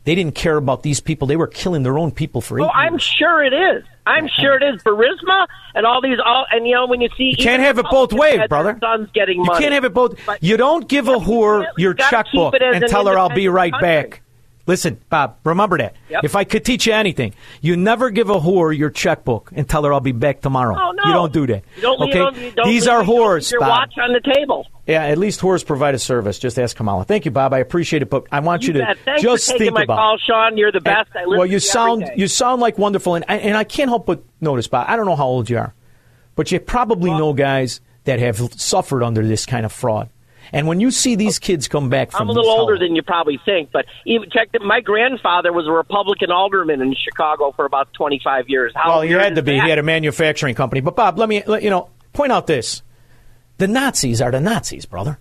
they didn't care about these people. They were killing their own people for eight Oh, I'm sure it is. I'm sure it is. Burisma and all these. All and you know when you see. You can't have it both ways, brother. Sons getting You can't have it both. You don't give a whore your checkbook keep it as and tell her I'll be right country. back. Listen, Bob, remember that. Yep. If I could teach you anything, you never give a whore your checkbook and tell her I'll be back tomorrow. Oh, no. You don't do that. You don't okay? you don't- you don't These leave- are you whores, Your Bob. watch on the table. Yeah, at least whores provide a service. Just ask Kamala. Thank you, Bob. I appreciate it, but I want you, to bet. Thanks just think my about. call, Sean. You're the best. I listen well, you to sound you sound like wonderful, and I, and I can't help but notice, Bob. I don't know how old you are, but you probably know guys that have suffered under this kind of fraud. And when you see these kids come back from I'm a little older houses- than you probably think, but even check that. My grandfather was a Republican alderman in Chicago for about 25 years. How well, he had to be. that? He had a manufacturing company. But Bob, let me let, you know point out this: the Nazis are the Nazis, brother.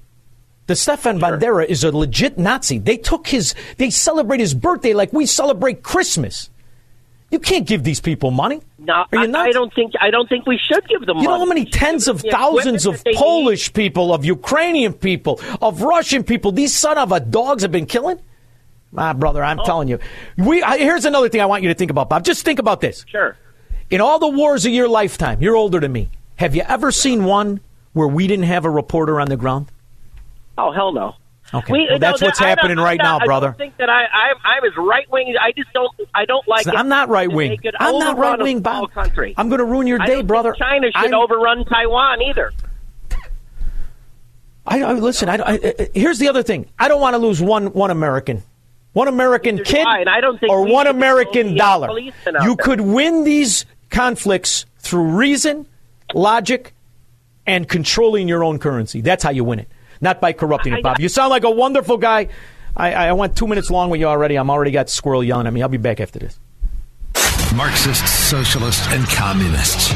The Stefan Bandera is a legit Nazi. They took his, they celebrate his birthday like we celebrate Christmas. You can't give these people money. No, I. I don't think I don't think we should give them money. You know how many tens of thousands of Polish people, of Ukrainian people, of Russian people, these son of a dogs have been killing? Ah, brother, Oh. I'm telling you. We I, here's another thing I want you to think about, Bob. Just think about this. Sure. In all the wars of your lifetime, you're older than me. Have you ever seen one where we didn't have a reporter on the ground? Oh hell no. Okay, We- well, that's no, what's happening right now, I brother. don't think that I I'm, I'm as right wing. I just don't I don't like. I'm not right wing. I'm not right wing, Bob. Country. I'm going to ruin your I day, brother. China should I'm- overrun Taiwan either. I, I listen. I, I, I- here's the other thing. I don't want to lose one one American, one American Neither kid, I, I or one American dollar. You could win these conflicts through reason, logic, and controlling your own currency. That's how you win it, not by corrupting it, Bob. You sound like a wonderful guy. I, I went two minutes long with you already. I'm already got squirrel yelling at me. I'll be back after this. Marxists, socialists, and communists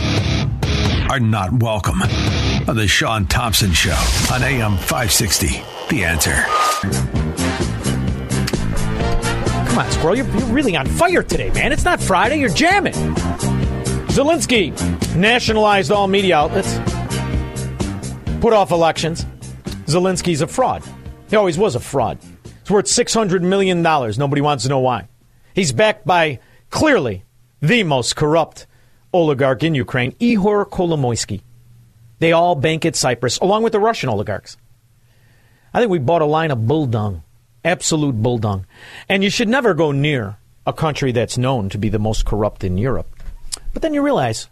are not welcome on the Sean Thompson Show on AM 560. The answer. Come on, Squirrel. You're, you're really on fire today, man. It's not Friday. You're jamming. Zelensky nationalized all media outlets, put off elections. Zelensky's a fraud. He always was a fraud. It's worth $600 million. Nobody wants to know why. He's backed by, clearly, the most corrupt oligarch in Ukraine, Ihor Kolomoisky. They all bank at Cyprus, along with the Russian oligarchs. I think we bought a line of bull dung, absolute bull dung. And you should never go near a country that's known to be the most corrupt in Europe. But then you realize,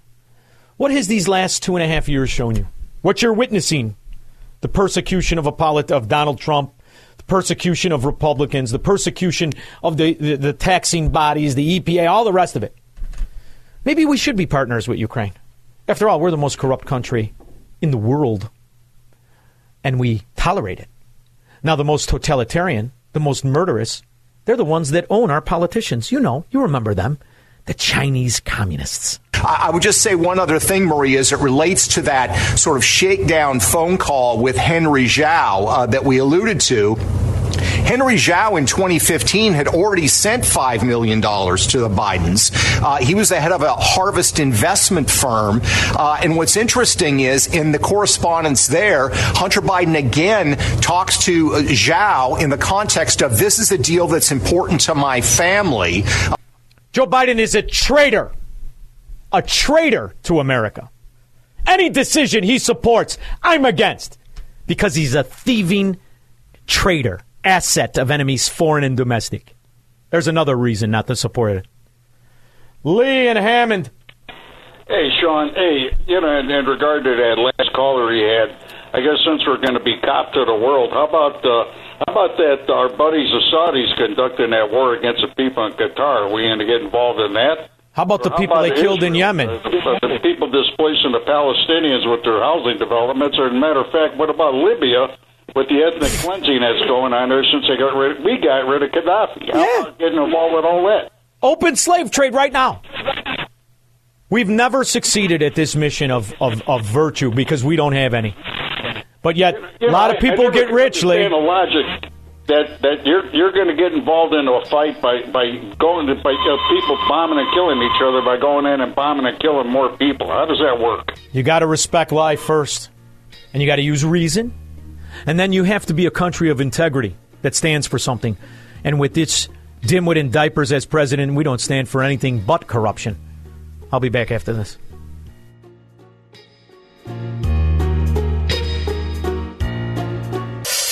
what has these last two and a half years shown you? What you're witnessing, the persecution of, a polit- of Donald Trump, the persecution of Republicans, the persecution of the, the, the taxing bodies, the EPA, all the rest of it. Maybe we should be partners with Ukraine. After all, we're the most corrupt country in the world, and we tolerate it. Now, the most totalitarian, the most murderous, they're the ones that own our politicians. You know, you remember them. The Chinese communists. I would just say one other thing, Marie, as it relates to that sort of shakedown phone call with Henry Zhao uh, that we alluded to. Henry Zhao in 2015 had already sent $5 million to the Bidens. Uh, he was the head of a harvest investment firm. Uh, and what's interesting is in the correspondence there, Hunter Biden again talks to uh, Zhao in the context of this is a deal that's important to my family. Joe Biden is a traitor, a traitor to America. Any decision he supports, I'm against because he's a thieving traitor, asset of enemies, foreign and domestic. There's another reason not to support it. Lee and Hammond. Hey, Sean. Hey, you know, in, in regard to that last caller he had, I guess since we're going to be cop to the world, how about uh, how about that? Our buddies the Saudis conducting that war against the people in Qatar. Are we going to get involved in that? How about the How people about they killed in Israel? Yemen? Uh, The people displacing the Palestinians with their housing developments. Or, as a matter of fact, what about Libya with the ethnic cleansing that's going on there since they got rid? We got rid of Gaddafi. How about getting involved with all that? Open slave trade right now. We've never succeeded at this mission of, of, of virtue because we don't have any. But yet, You a lot I- of people get rich, Lee. the logic that that you're you're going to get involved into a fight by by going to by uh, people bombing and killing each other by going in and bombing and killing more people. How does that work? You got to respect life first, and you got to use reason, and then you have to be a country of integrity that stands for something. And with this dimwit in diapers as president, we don't stand for anything but corruption. I'll be back after this.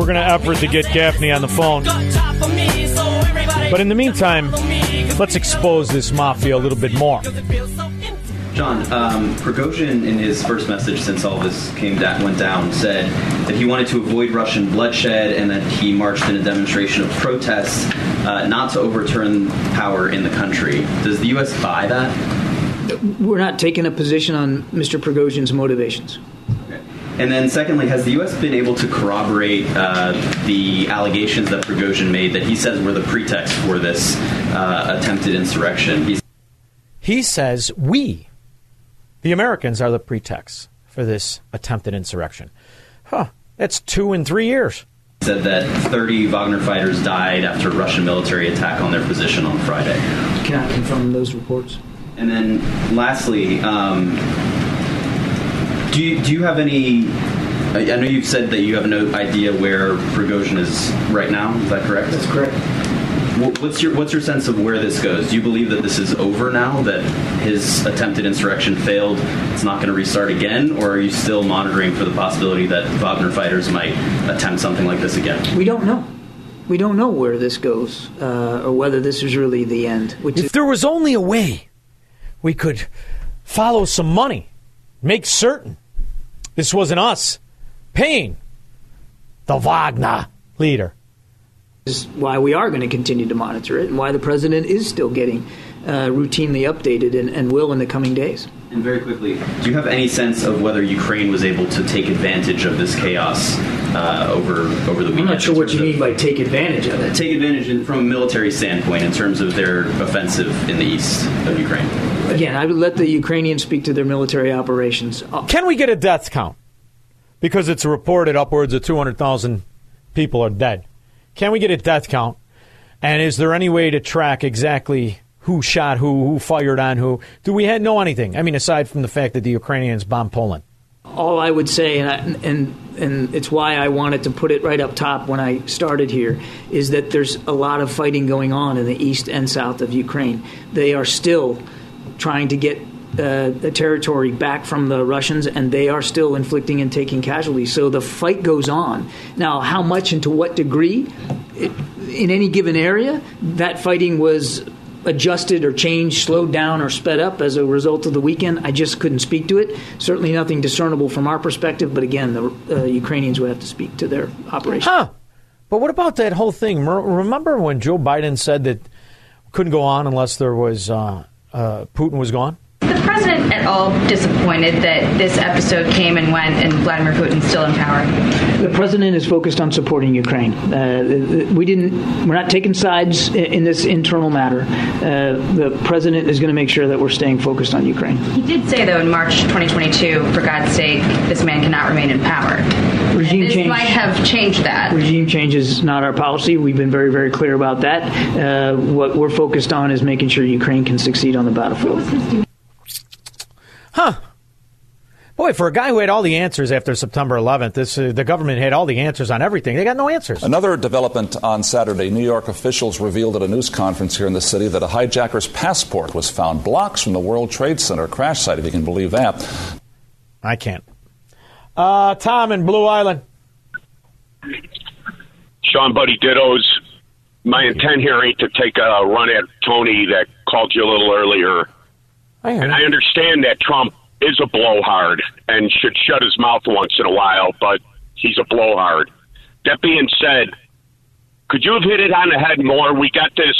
We're going to effort to get Gaffney on the phone. Job for me, so everybody But in the meantime, let's expose this mafia a little bit more. John, um, Prigozhin, in his first message since all this came down, went down, said that he wanted to avoid Russian bloodshed and that he marched in a demonstration of protests, uh, not to overturn power in the country. Does the U.S. buy that? We're not taking a position on Mr. Prigozhin's motivations. And then, secondly, has the U.S. been able to corroborate uh, the allegations that Prigozhin made that he says were the pretext for this uh, attempted insurrection? He's He says we, the Americans, are the pretext for this attempted insurrection. Huh. That's two in three years. said that 30 Wagner fighters died after a Russian military attack on their position on Friday. Cannot confirm those reports. And then, lastly, um, do you, do you have any? I I know you've said that you have no idea where Prigozhin is right now. Is that correct? That's correct. What's your What's your sense of where this goes? Do you believe that this is over now? That his attempted insurrection failed? It's not going to restart again, or are you still monitoring for the possibility that Wagner fighters might attempt something like this again? We don't know. We don't know where this goes uh, or whether this is really the end. Which If there was only a way we could follow some money, make certain this wasn't us paying the Wagner leader. This is why we are going to continue to monitor it and why the president is still getting uh, routinely updated and, and will in the coming days. And very quickly, do you have any sense of whether Ukraine was able to take advantage of this chaos uh, over over the weekend? I'm not sure what you mean by take advantage of it. Take advantage in, from a military standpoint in terms of their offensive in the east of Ukraine. Again, I would let the Ukrainians speak to their military operations. Can we get a death count? Because it's reported upwards of 200,000 people are dead. Can we get a death count? And is there any way to track exactly who shot who, who fired on who? Do we had know anything? I mean, aside from the fact that the Ukrainians bombed Poland. All I would say, and, I, and and it's why I wanted to put it right up top when I started here, is that there's a lot of fighting going on in the east and south of Ukraine. They are still trying to get uh, the territory back from the Russians, and they are still inflicting and taking casualties. So the fight goes on. Now, how much and to what degree, it, in any given area, that fighting was adjusted or changed, slowed down, or sped up as a result of the weekend. I just couldn't speak to it. Certainly nothing discernible from our perspective, but again, the uh, Ukrainians would have to speak to their operation. Huh. But what about that whole thing? Remember when Joe Biden said that couldn't go on unless there was uh, uh, Putin was gone? The president at all disappointed that this episode came and went and Vladimir Putin's still in power? The president is focused on supporting Ukraine. Uh, we didn't. We're not taking sides in, this internal matter. Uh, the president is going to make sure that we're staying focused on Ukraine. He did say, though, in March 2022, for God's sake, this man cannot remain in power. Regime change. might have changed that. Regime change is not our policy. We've been very, very clear about that. Uh, what we're focused on is making sure Ukraine can succeed on the battlefield. Huh. Boy, for a guy who had all the answers after September 11th, this uh, the government had all the answers on everything. They got no answers. Another development on Saturday, New York officials revealed at a news conference here in the city that a hijacker's passport was found blocks from the World Trade Center crash site, if you can believe that. I can't. Uh, Tom in Blue Island. Sean Buddy Dittos. My intent here ain't to take a run at Tony that called you a little earlier. And I understand that Trump is a blowhard and should shut his mouth once in a while, but he's a blowhard. That being said, could you have hit it on the head more? We got this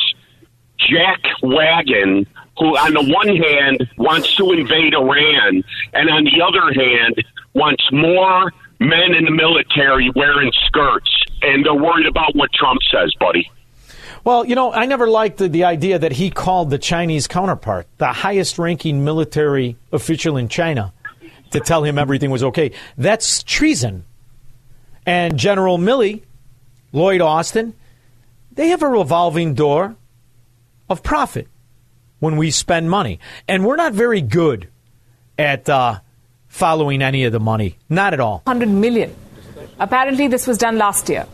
jack wagon who, on the one hand, wants to invade Iran, and on the other hand, wants more men in the military wearing skirts, and they're worried about what Trump says, buddy. Well, you know, I never liked the, the idea that he called the Chinese counterpart, the highest ranking military official in China, to tell him everything was okay. That's treason. And General Milley, Lloyd Austin, they have a revolving door of profit when we spend money. And we're not very good at uh, following any of the money. Not at all. 100 million. Apparently, this was done last year.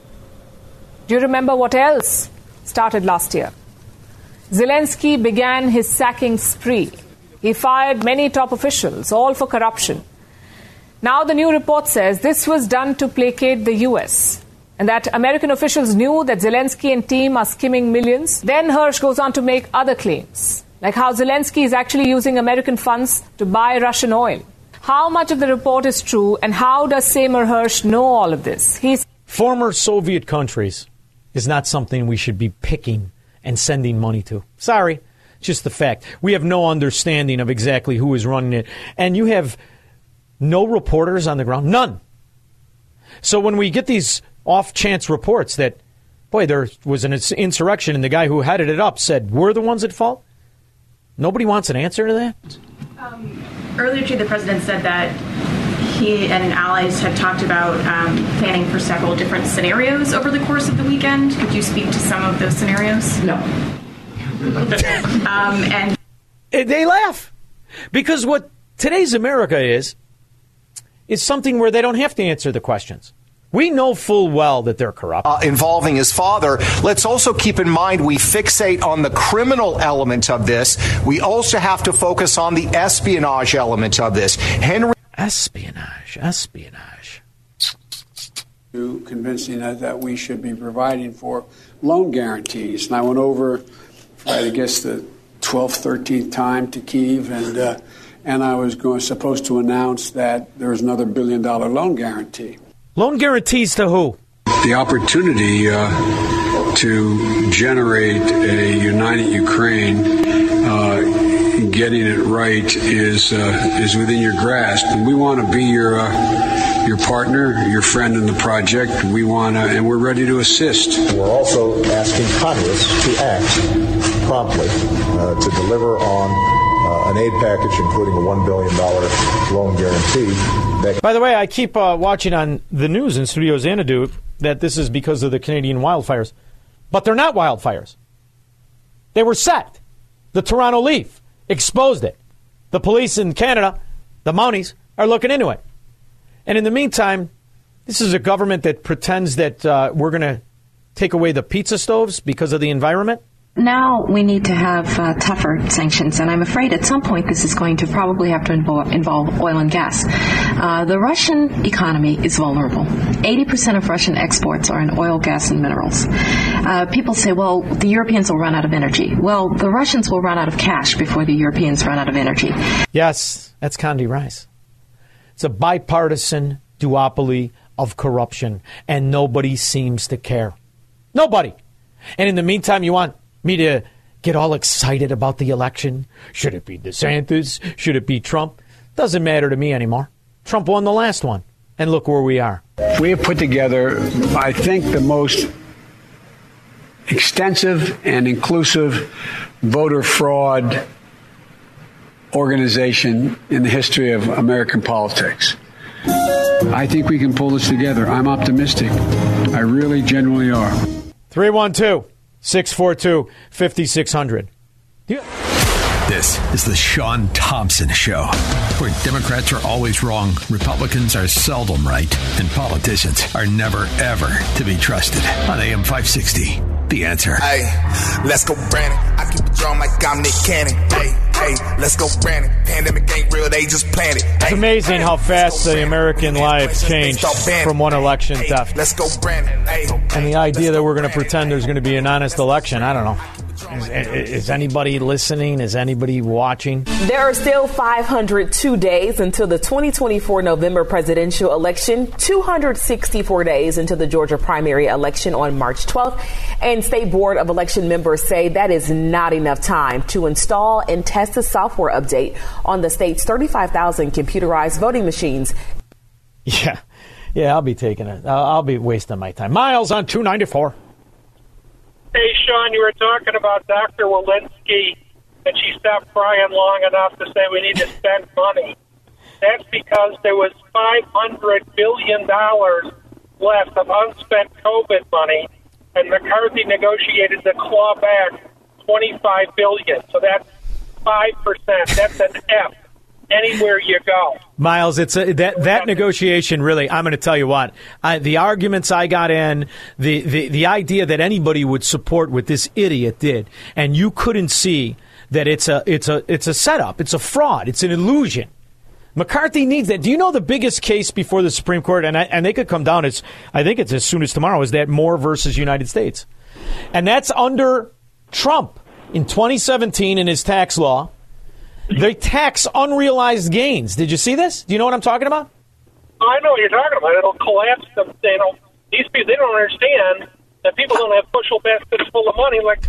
Do you remember what else started last year? Zelensky began his sacking spree. He fired many top officials, all for corruption. Now, the new report says this was done to placate the U.S. and that American officials knew that Zelensky and team are skimming millions. Then Hersh goes on to make other claims, like how Zelensky is actually using American funds to buy Russian oil. How much of the report is true, and how does Seymour Hersh know all of this? He's Former Soviet countries is not something we should be picking and sending money to. Sorry, just the fact. We have no understanding of exactly who is running it. And you have no reporters on the ground. None. So when we get these off chance reports that, boy, there was an insurrection and the guy who headed it up said we're the ones at fault, nobody wants an answer to that? Um, earlier today, the president said that he and allies had talked about um, planning for several different scenarios over the course of the weekend. Could you speak to some of those scenarios? No. um, and Eh, They laugh. Because what today's America is, is something where they don't have to answer the questions. We know full well that they're corrupt. uh, involving his father. Let's also keep in mind we fixate on the criminal element of this. We also have to focus on the espionage element of this. Henry. Espionage, espionage. to convincing us that we should be providing for loan guarantees. And I went over, I guess, the 12th, 13th time to Kiev, and uh, and I was going supposed to announce that there was another billion dollar loan guarantee. Loan guarantees to who? The opportunity uh, to generate a united Ukraine, getting it right, is uh, is within your grasp, and we want to be your uh, your partner, your friend in the project. We want to, and we're ready to assist. We're also asking Congress to act promptly uh, to deliver on uh, an aid package, including a $1 billion loan guarantee. That By the way, I keep uh, watching on the news in Studio Xanadu that this is because of the Canadian wildfires. But they're not wildfires. They were set. The Toronto Leaf exposed it. The police in Canada, the Mounties, are looking into it. And in the meantime, this is a government that pretends that uh, we're going to take away the pizza stoves because of the environment. Now we need to have uh, tougher sanctions, and I'm afraid at some point this is going to probably have to involve, involve oil and gas. Uh, the Russian economy is vulnerable. 80% of Russian exports are in oil, gas, and minerals. Uh, people say, well, the Europeans will run out of energy. Well, the Russians will run out of cash before the Europeans run out of energy. Yes, that's Condi Rice. It's a bipartisan duopoly of corruption, and nobody seems to care. Nobody. And in the meantime, you want me to get all excited about the election? Should it be DeSantis? Should it be Trump? Doesn't matter to me anymore. Trump won the last one, and look where we are. We have put together, I think, the most extensive and inclusive voter fraud organization in the history of American politics. I think we can pull this together. I'm optimistic. I really genuinely are. 312 642 5600. This is the Sean Thompson Show, where Democrats are always wrong, Republicans are seldom right, and politicians are never, ever to be trusted. On AM 560, The Answer. Hey, let's go, Brandon. I keep it drum like I'm Nick Cannon. Hey, hey, let's go, Brandon. Pandemic ain't real, they just planned it. It's amazing how fast the American life changed from one election to Let's go, Brandon. Hey, and the idea that we're going to pretend there's going to be an honest election. I don't know. Is, is anybody listening? Is anybody watching? There are still 502 days until the 2024 November presidential election, 264 days until the Georgia primary election on March 12th. And State Board of Election members say that is not enough time to install and test a software update on the state's 35,000 computerized voting machines. Yeah. Yeah, I'll be taking it. I'll, I'll be wasting my time. Miles on 294. Hey, Sean, you were talking about Dr. Walensky, and she stopped crying long enough to say we need to spend money. That's because there was $500 billion left of unspent COVID money, and McCarthy negotiated to claw back 25 billion. So that's 5%. That's an F anywhere you go. Miles, it's a, that that negotiation really. I'm going to tell you what I, the arguments I got in, the, the the idea that anybody would support what this idiot did, and you couldn't see that it's a it's a it's a setup, it's a fraud, it's an illusion. McCarthy needs that. Do you know the biggest case before the Supreme Court, and I, and they could come down as I think it's as soon as tomorrow, is that Moore versus United States, and that's under Trump in 2017 in his tax law. They tax unrealized gains. Did you see this? Do you know what I'm talking about? I know what you're talking about. It'll collapse them. They don't. These people they don't understand that people don't have bushel baskets full of money like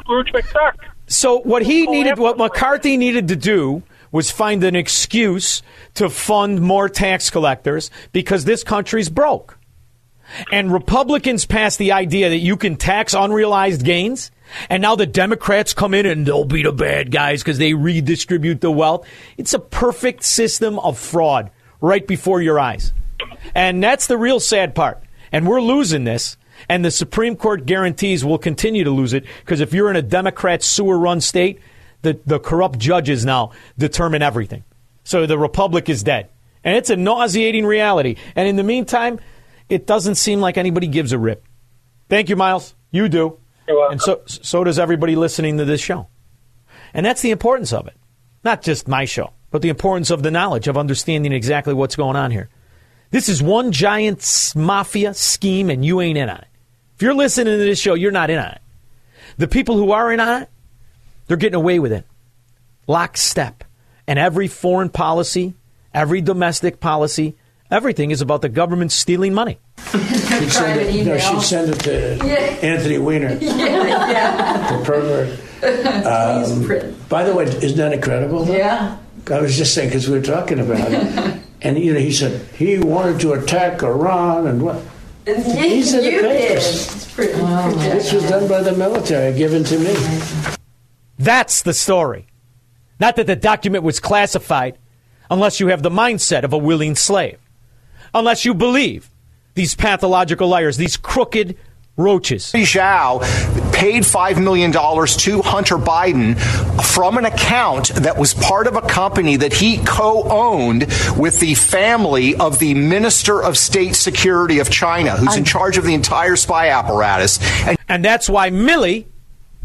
Scrooge McDuck. So what he needed, what McCarthy needed to do was find an excuse to fund more tax collectors because this country's broke. And Republicans passed the idea that you can tax unrealized gains. And now the Democrats come in and they'll be the bad guys because they redistribute the wealth. It's a perfect system of fraud right before your eyes. And that's the real sad part. And we're losing this. And the Supreme Court guarantees we'll continue to lose it because if you're in a Democrat sewer run state, the, the corrupt judges now determine everything. So the Republic is dead. And it's a nauseating reality. And in the meantime, it doesn't seem like anybody gives a rip. Thank you, Miles. You do. And so, so does everybody listening to this show. And that's the importance of it. Not just my show, but the importance of the knowledge of understanding exactly what's going on here. This is one giant mafia scheme, and you ain't in on it. If you're listening to this show, you're not in on it. The people who are in on it, they're getting away with it. Lockstep. And every foreign policy, every domestic policy, everything is about the government stealing money. She'd send, it, no, she'd send it to Yeah. Anthony Weiner, Yeah, yeah. the pervert. Um, by the way, isn't that incredible? though? Yeah. I was just saying because we were talking about it, and you know, he said he wanted to attack Iran and what. These are the you did. papers. It's pretty. This was done by the military, given to me. That's the story. Not that the document was classified, unless you have the mindset of a willing slave. Unless you believe these pathological liars, these crooked roaches. Zhao paid $5 million to Hunter Biden from an account that was part of a company that he co owned with the family of the Minister of State Security of China, who's in charge of the entire spy apparatus. And, and that's why Milley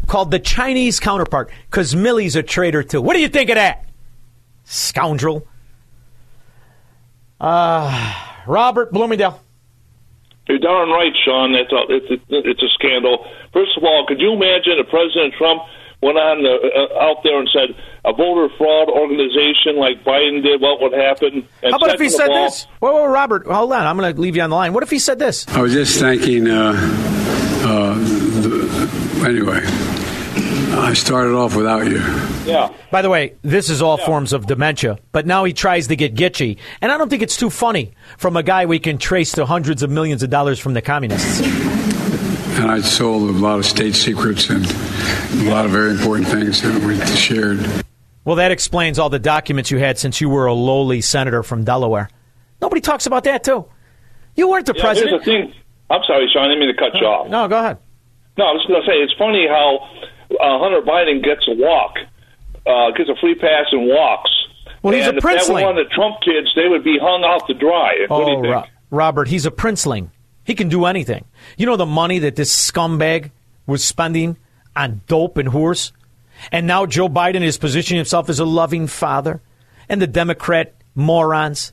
called the Chinese counterpart, because Milley's a traitor too. What do you think of that? Scoundrel. Uh, Robert Bloomingdale. You're darn right, Sean. It's a, it's a, it's a scandal. First of all, could you imagine if President Trump went on uh, uh, out there and said a voter fraud organization like Biden did, what would happen? And How about if he said all- this? Whoa, whoa, Robert, hold on. I'm going to leave you on the line. What if he said this? I was just thanking. Uh, uh, the, anyway, I started off without you. Yeah. By the way, this is all forms of dementia, but now he tries to get gitchy. And I don't think it's too funny from a guy we can trace to hundreds of millions of dollars from the communists. And I sold a lot of state secrets and a lot of very important things that we shared. Well, that explains all the documents you had since you were a lowly senator from Delaware. Nobody talks about that, too. You weren't the Yeah, president. Here's the thing. I'm sorry, Sean. I didn't mean to cut you off. No, go ahead. No, I was going to say it's funny how uh, Hunter Biden gets a walk uh, gets a free pass and walks. Well, he's and a if that were one of the Trump kids, they would be hung out to dry. what do you Oh, think? Ro- Robert, he's a princeling. He can do anything. You know the money that this scumbag was spending on dope and whores? And now Joe Biden is positioning himself as a loving father. And the Democrat morons,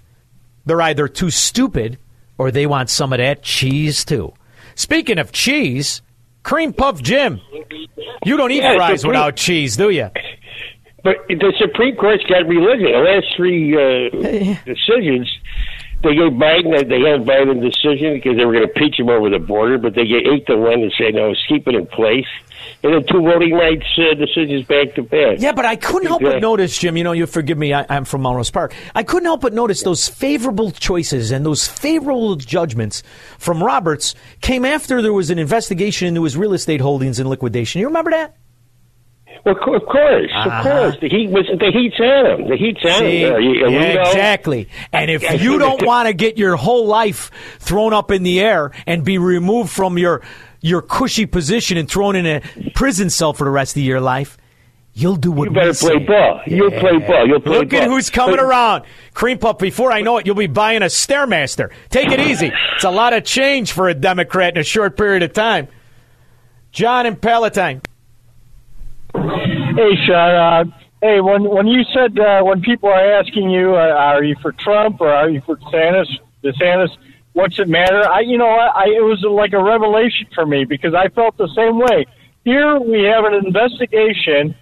they're either too stupid or they want some of that cheese too. Speaking of cheese, cream puff Jim. You don't eat Yeah, fries Supreme- without cheese, do you? But the Supreme Court's got religion. The last three uh, decisions, they gave Biden, they held Biden decision because they were going to impeach him over the border, but they get eight to one to say no, keep it in place. And then two voting rights uh, decisions back to back. Yeah, but I couldn't help but notice, Jim. You know, you forgive me. I, I'm from Melrose Park. I couldn't help but notice those favorable choices and those favorable judgments from Roberts came after there was an investigation into his real estate holdings and liquidation. You remember that? Well, of cour- of course, Uh-huh. of course. The heat was the heat's on him. The heat's on See? him. Uh, you- you yeah, know? exactly. And if you don't want to get your whole life thrown up in the air and be removed from your your cushy position and thrown in a prison cell for the rest of your life, you'll do what You better play say. ball. You'll play ball. You'll play ball. Look ball. at who's coming But- around. Cream Puff, before I know it, you'll be buying a Stairmaster. Take it easy. It's a lot of change for a Democrat in a short period of time. John and Palatine. Hey, Sean. Uh, hey, when when you said uh, when people are asking you, uh, are you for Trump or are you for DeSantis? DeSantis, what's it matter? I, you know, I, I it was like a revelation for me because I felt the same way. Here we have an investigation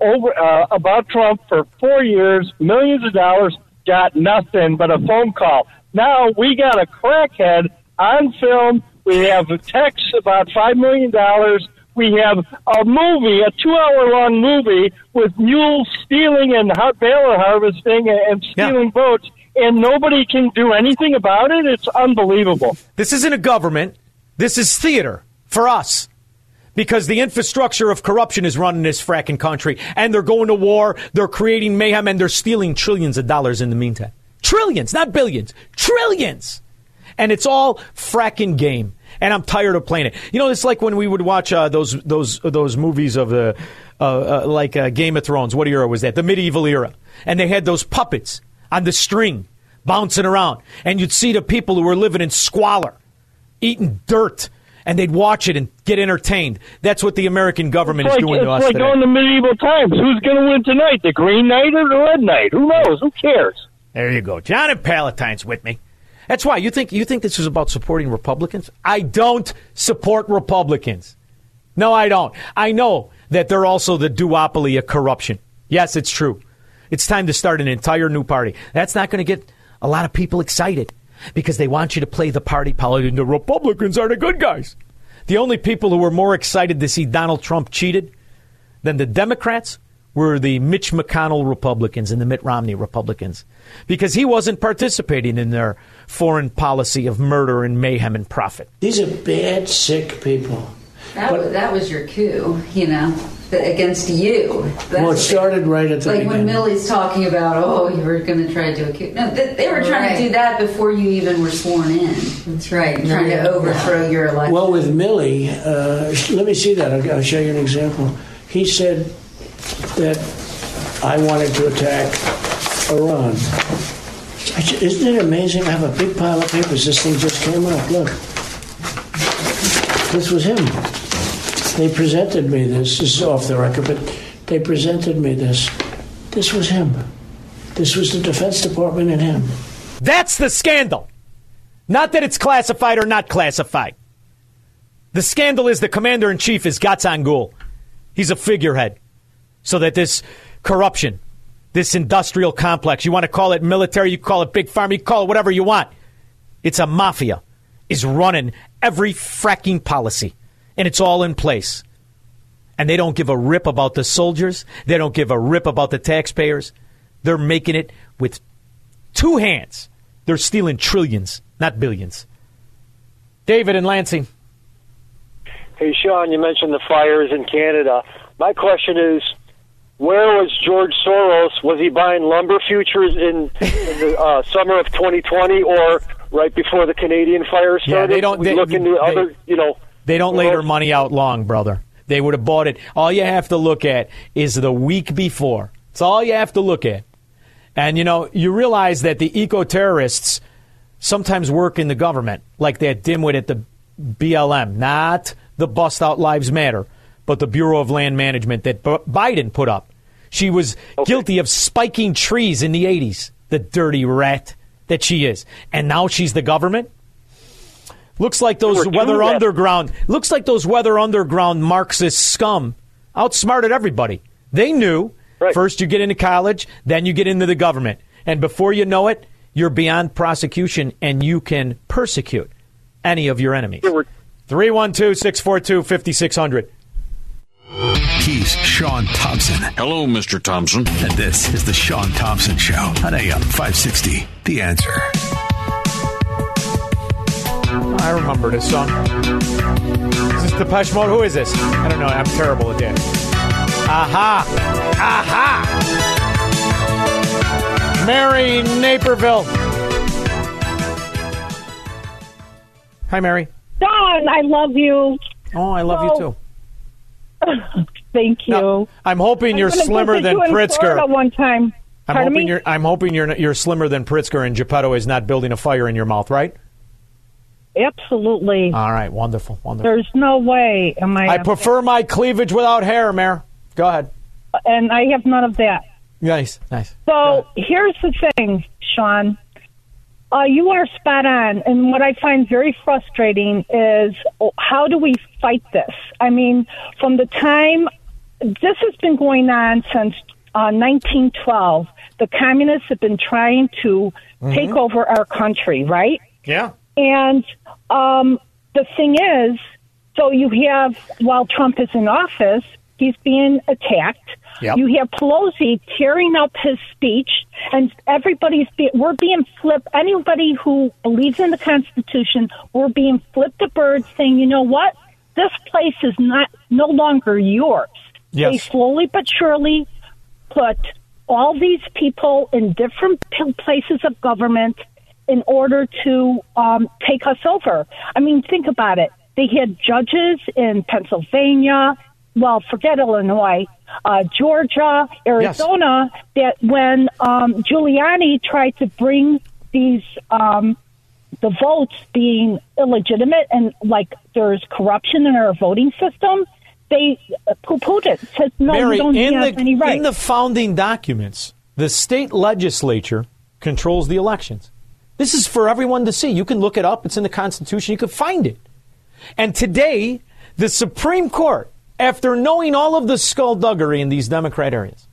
over uh, about Trump for four years, millions of dollars, got nothing but a phone call. Now we got a crackhead on film. We have texts about five million dollars. We have a movie, a two-hour-long movie with mules stealing and ballot harvesting and, stealing votes, and nobody can do anything about it. It's unbelievable. This isn't a government. This is theater for us. Because the infrastructure of corruption is running this fracking country, and they're going to war, they're creating mayhem, and they're stealing trillions of dollars in the meantime. Trillions, not billions. Trillions! And it's all fracking game. And I'm tired of playing it. You know, it's like when we would watch uh, those those those movies of the uh, uh, like uh, Game of Thrones. What era was that? The medieval era. And they had those puppets on the string bouncing around, and you'd see the people who were living in squalor, eating dirt, and they'd watch it and get entertained. That's what the American government It's is doing it's to us today. like today. going to medieval times. Who's going to win tonight? The Green Knight or the Red Knight? Who knows? Who cares? There you go. John and Palatine's with me. That's why you think you think this is about supporting Republicans? I don't support Republicans. No, I don't. I know that they're also the duopoly of corruption. Yes, it's true. It's time to start an entire new party. That's not going to get a lot of people excited because they want you to play the party politics. The Republicans are the good guys. The only people who were more excited to see Donald Trump cheated than the Democrats were the Mitch McConnell Republicans and the Mitt Romney Republicans because he wasn't participating in their foreign policy of murder and mayhem and profit. These are bad, sick people. That, was, that was your coup, you know, against you. That's well, it started right at the like beginning. when Milley's talking about, oh, you were going to try to do a coup. No, they, they were trying Right. to do that before you even were sworn in. That's right. Trying to overthrow your election. Well, with Milley, uh, let me see that. I'll, I'll show you an example. He said that I wanted to attack Iran. Isn't it amazing? I have a big pile of papers. This thing just came up. Look. This was him. They presented me this. This is off the record, but they presented me this. This was him. This was the Defense Department and him. That's the scandal. Not that it's classified or not classified. The scandal is the commander in chief is Gatsan Gul. He's a figurehead. So that this corruption, this industrial complex, you want to call it military, you call it big farm, you call it whatever you want. It's a mafia, is running every fracking policy. And it's all in place. And they don't give a rip about the soldiers. They don't give a rip about the taxpayers. They're making it with two hands. They're stealing trillions, not billions. David and Lansing. Hey, Sean, you mentioned the fires in Canada. My question is, where was George Soros? Was he buying lumber futures in, in the uh, summer of 2020 or right before the Canadian fire started? Yeah, they don't- We they- look into they- other, you know. They don't lay their money out long, brother. They would have bought it. All you have to look at is the week before. It's all you have to look at. And you know, you realize that the eco terrorists sometimes work in the government, like that dimwit at the BLM, not the bust out Lives Matter, but the Bureau of Land Management that B- Biden put up. She was okay. guilty of spiking trees in the 80s, the dirty rat that she is. And now she's the government? Looks like those weather underground. Looks like those weather underground Marxist scum outsmarted everybody. They knew right. first you get into college, then you get into the government, and before you know it, you're beyond prosecution and you can persecute any of your enemies. 312 642 5600. He's Sean Thompson. Hello, Mr. Thompson. And this is The Sean Thompson Show on AM 560. The answer. I remember this song. Is this Depeche Mode? Who is this? I don't know. I'm terrible at that. Aha! Aha! Mary Naperville. Hi, Mary. Don, I love you. Oh, I love so, you too. Thank you. Now, I'm hoping you're slimmer than Pritzker. One time. I'm hoping me? you're. I'm hoping you're you're slimmer than Pritzker, and Geppetto is not building a fire in your mouth, right? Absolutely. All right, wonderful, wonderful. There's no way am I. I prefer my cleavage without hair, Mayor. Go ahead. And I have none of that. Nice, nice. So here's the thing, Sean. Uh, you are spot on. And what I find very frustrating is oh, how do we fight this? I mean, from the time this has been going on since uh, 1912, the communists have been trying to mm-hmm. take over our country, right? Yeah. And um, the thing is, so you have, while Trump is in office, he's being attacked. Yep. You have Pelosi tearing up his speech, and everybody's be, we're being flipped. Anybody who believes in the Constitution, we're being flipped the bird, saying, you know what, this place is not no longer yours. Yes. They slowly but surely put all these people in different places of government in order to um, take us over. I mean, think about it. They had judges in Pennsylvania, well, forget Illinois, uh, Georgia, Arizona, yes. that when um, Giuliani tried to bring these um, the votes being illegitimate and like there's corruption in our voting system, they poo-pooed it. Said no, Mary, don't have the, any rights. In the founding documents, the state legislature controls the elections. This is for everyone to see. You can look it up. It's in the Constitution. You can find it. And today, the Supreme Court after knowing all of the skullduggery in these Democrat areas,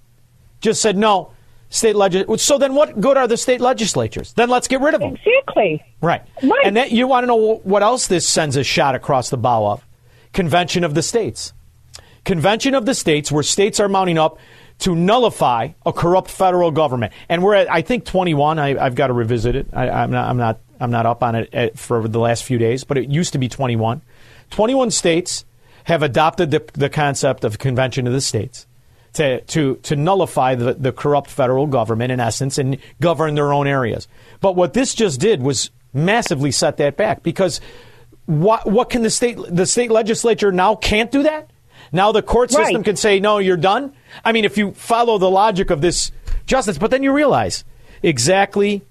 just said no. State legis- So then, what good are the state legislatures? Then let's get rid of them. Exactly. Right. Right. And that, you want to know what else this sends a shot across the bow of? Convention of the states. Convention of the states, where states are mounting up to nullify a corrupt federal government. And we're at, I think, 21. I, have got to revisit it. I, am not, I'm not, I'm not up on it at, uh, for the last few days, but it used to be 21. 21 states have adopted the, the concept of convention of the states to, to, to nullify the, the corrupt federal government, in essence, and govern their own areas. But what this just did was massively set that back because what, what can the state, the state legislature now can't do that? Now the court system right. can say, no, you're done. I mean, if you follow the logic of this justice, but then you realize exactly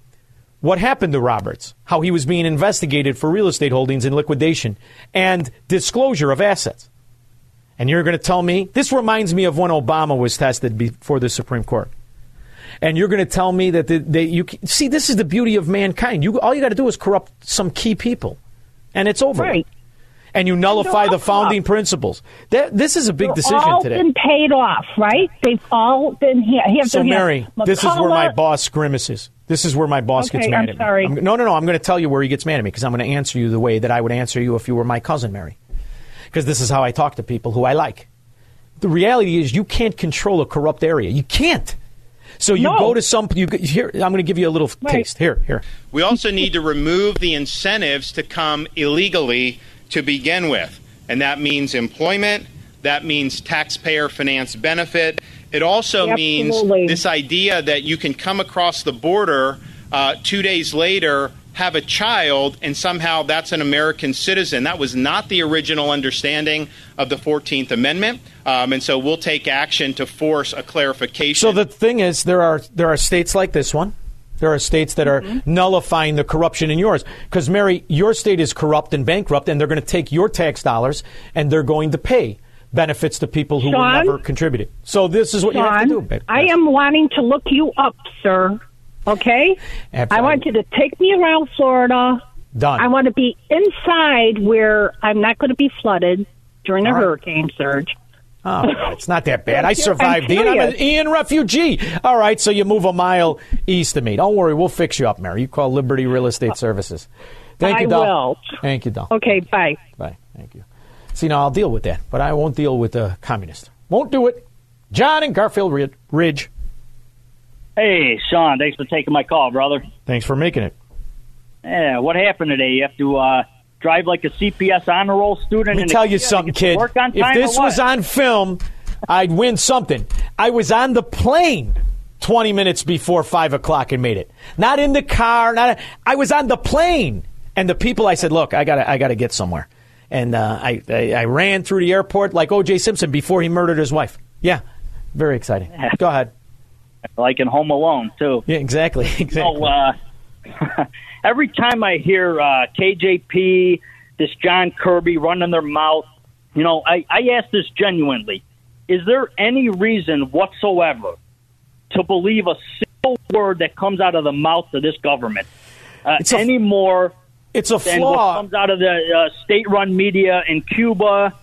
what happened to Roberts, how he was being investigated for real estate holdings in liquidation and disclosure of assets. And you're going to tell me this reminds me of when Obama was tested before the Supreme Court. And you're going to tell me that they, you see this is the beauty of mankind. You all you got to do is corrupt some key people, and it's over. Right. And you nullify the founding principles. That, this is a big They're decision all today. been paid off, right? They've all been here. So, Mary, this is where my boss grimaces. This is where my boss okay, gets mad I'm at me. sorry. I'm, no, no, no. I'm going to tell you where he gets mad at me because I'm going to answer you the way that I would answer you if you were my cousin, Mary. Because this is how I talk to people who I like. The reality is, you can't control a corrupt area. You can't. So you No. go to some. You here. I'm going to give you a little taste. Here, here. We also need to remove the incentives to come illegally to begin with. And that means employment, that means taxpayer finance benefit. It also Absolutely. means this idea that you can come across the border uh, two days later, have a child and somehow that's an American citizen. That was not the original understanding of the 14th Amendment. Um, and so we'll take action to force a clarification. So the thing is, there are there are states like this one. There are states that are Mm-hmm. nullifying the corruption in yours. Because, Mary, your state is corrupt and bankrupt, and they're going to take your tax dollars and they're going to pay benefits to people who Sean? never contributed. So this is what you have to do. babe. I am wanting to look you up, sir. Okay? Absolutely. I want you to take me around Florida. Done. I want to be inside where I'm not going to be flooded during a right. hurricane surge. Oh, it's not that bad. I survived, Ian. I'm an. Ian refugee. All right, so you move a mile east of me. Don't worry, we'll fix you up, Mary. You call Liberty Real Estate Services. Thank you, I Doll. will. Thank you, Doll. Okay, bye. Bye. Thank you. See, now I'll deal with that, but I won't deal with the communist. Won't do it. John and Garfield Ridge. Hey, Sean, thanks for taking my call, brother. Thanks for making it. Yeah, what happened today? You have to uh, drive like a CPS honor roll student. Let me and tell you something, kid. If this was on film, I'd win something. I was on the plane 20 minutes before 5 o'clock and made it. Not in the car. Not. I was on the plane. And the people, I said, look, I got to I gotta get somewhere. And uh, I, I, I ran through the airport like O.J. Simpson before he murdered his wife. Yeah, very exciting. Go ahead. like in Home Alone too. Yeah, exactly. Exactly. So uh, every time I hear uh, KJP, this John Kirby running their mouth, you know, I, I ask this genuinely: Is there any reason whatsoever to believe a single word that comes out of the mouth of this government uh, any more? It's a than flaw. what comes out of the uh, state-run media in Cuba,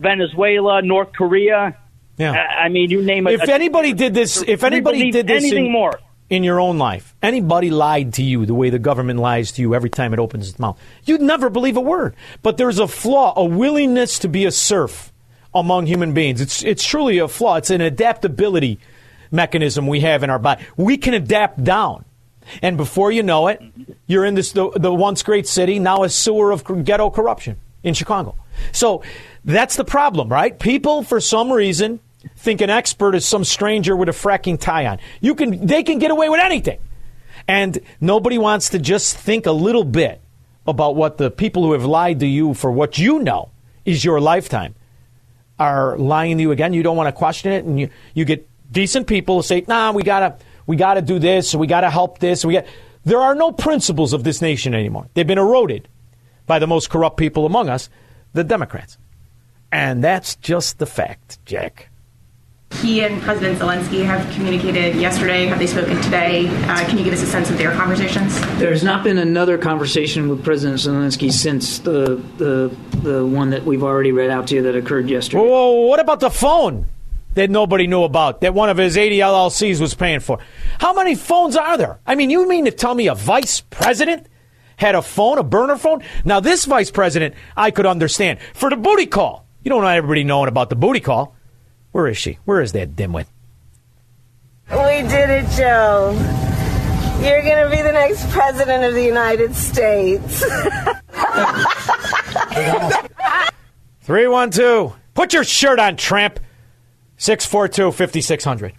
Venezuela, North Korea. Yeah. I I mean, you name it. if anybody did this, if anybody did this anything in, more. In your own life, anybody lied to you the way the government lies to you every time it opens its mouth, you'd never believe a word. But there's a flaw, a willingness to be a serf among human beings. It's it's truly a flaw. It's an adaptability mechanism we have in our body. We can adapt down. And before you know it, you're in this the, the once great city, now a sewer of ghetto corruption in Chicago. So that's the problem, right? People, for some reason, think an expert is some stranger with a fracking tie on. You can, they can get away with anything, and nobody wants to just think a little bit about what the people who have lied to you for what you know is your lifetime are lying to you again. You don't want to question it, and you, you get decent people who say, "Nah, we gotta we gotta do this, we gotta help this." We got there are no principles of this nation anymore. They've been eroded by the most corrupt people among us, the Democrats, and that's just the fact, Jack. He and President Zelensky have communicated yesterday. Have they spoken today? Uh, can you give us a sense of their conversations? There's not been another conversation with President Zelensky since the the the one that we've already read out to you that occurred yesterday. Whoa, whoa, whoa, what about the phone that nobody knew about that one of his 80 LLCs was paying for? How many phones are there? I mean, you mean to tell me a vice president had a phone, a burner phone? Now, this vice president, I could understand. For the booty call. You don't want everybody knowing about the booty call. Where is she? Where is that dimwit? We did it, Joe. You're going to be the next president of the United States. 312. Put your shirt on, tramp. 642 5600.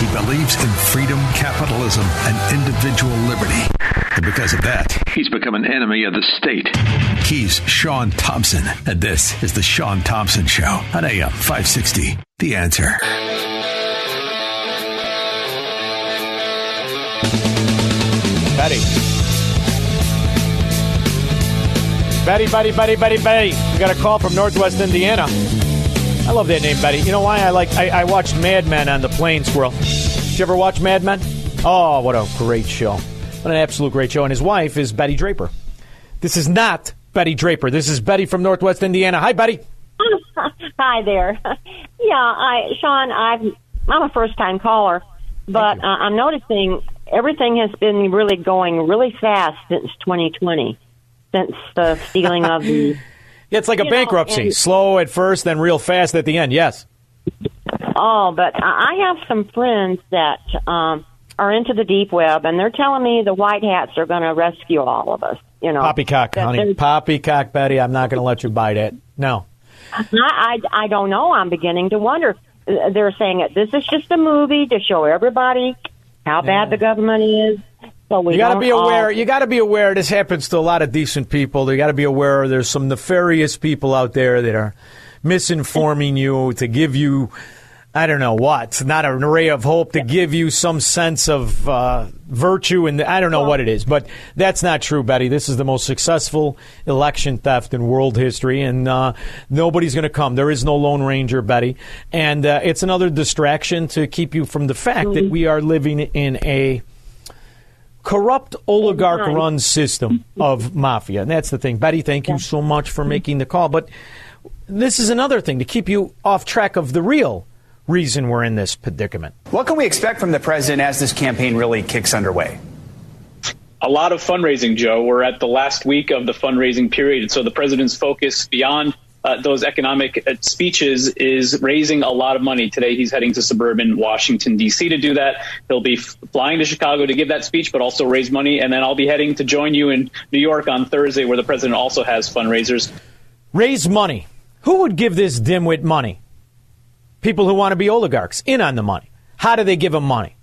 He believes in freedom, capitalism, and individual liberty. And because of that, he's become an enemy of the state. He's Sean Thompson, and this is The Sean Thompson Show on AM 560. The answer. Betty. Betty, Betty, Betty, Betty, Betty. We got a call from Northwest Indiana. I love that name, Betty. You know why? I like. I, I watched Mad Men on the plane, Squirrel. Did you ever watch Mad Men? Oh, what a great show! What an absolute great show. And his wife is Betty Draper. This is not Betty Draper. This is Betty from Northwest Indiana. Hi, Betty. Hi there. Yeah, I Sean, I've I'm a first time caller, but uh, I'm noticing everything has been really going really fast since 2020, since the stealing of the. Yeah, it's like a know, bankruptcy. Slow at first, then real fast at the end. Yes. Oh, but I I have some friends that um, are into the deep web, and they're telling me the white hats are going to rescue all of us. You know, Poppycock, honey. Poppycock, Betty. I'm not going to let you bite it. No. I, I I don't know. I'm beginning to wonder. They're saying this is just a movie to show everybody how bad the government is, You got to be aware. all- you got to be aware. This happens to a lot of decent people. You got to be aware. There's some nefarious people out there that are misinforming you to give you, I don't know what, not an array of hope to give you some sense of uh, virtue, and I don't know what it is, but that's not true, Betty. This is the most successful election theft in world history, and uh, nobody's going to come. There is no Lone Ranger, Betty, and uh, it's another distraction to keep you from the fact that we are living in a corrupt oligarch run system of mafia. And that's the thing. Betty, thank you so much for mm-hmm. making the call. But this is another thing to keep you off track of the real reason we're in this predicament. What can we expect from the president as this campaign really kicks underway? a lot of fundraising, Joe. We're at the last week of the fundraising period. So the president's focus beyond uh, those economic uh, speeches is raising a lot of money. Today, he's heading to suburban Washington, D.C. to do that. He'll be flying to Chicago to give that speech, but also raise money. And then I'll be heading to join you in New York on Thursday, where the president also has fundraisers. Raise money. Who would give this dimwit money? People who want to be oligarchs, in on the money. How do they give them money?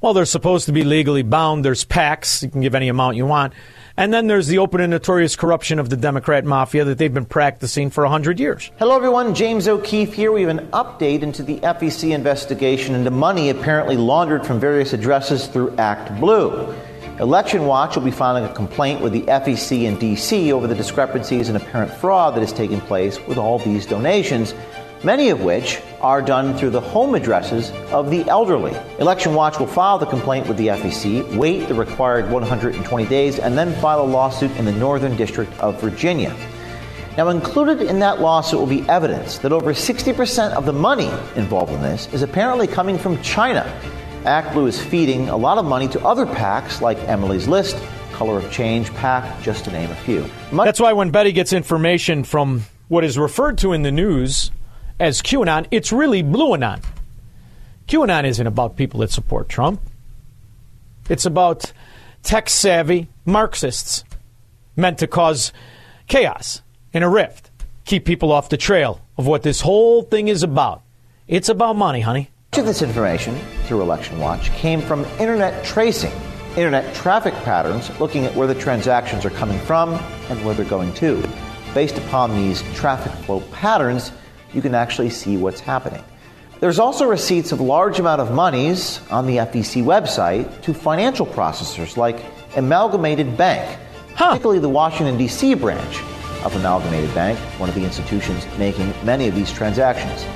Well, they're supposed to be legally bound. There's PACs. You can give any amount you want. And then there's the open and notorious corruption of the Democrat mafia that they've been practicing for 100 years. Hello, everyone. James O'Keefe here. We have an update into the FEC investigation into money apparently laundered from various addresses through Act Blue. Election Watch will be filing a complaint with the FEC in D.C. over the discrepancies and apparent fraud that has taken place with all these donations, many of which are done through the home addresses of the elderly. Election Watch will file the complaint with the FEC, wait the required 120 days, and then file a lawsuit in the Northern District of Virginia. Now, included in that lawsuit will be evidence that over 60% of the money involved in this is apparently coming from China. Act Blue is feeding a lot of money to other PACs like Emily's List, Color of Change PAC, just to name a few. That's why when Betty gets information from what is referred to in the news as QAnon, it's really Blue Anon. QAnon isn't about people that support Trump. It's about tech savvy Marxists meant to cause chaos and a rift, keep people off the trail of what this whole thing is about. It's about money, honey. Much of this information through Election Watch came from internet tracing, internet traffic patterns, looking at where the transactions are coming from and where they're going to. Based upon these traffic flow patterns, you can actually see what's happening. There's also receipts of large amount of monies on the FEC website to financial processors like Amalgamated Bank, particularly the Washington D.C. branch of Amalgamated Bank, one of the institutions making many of these transactions.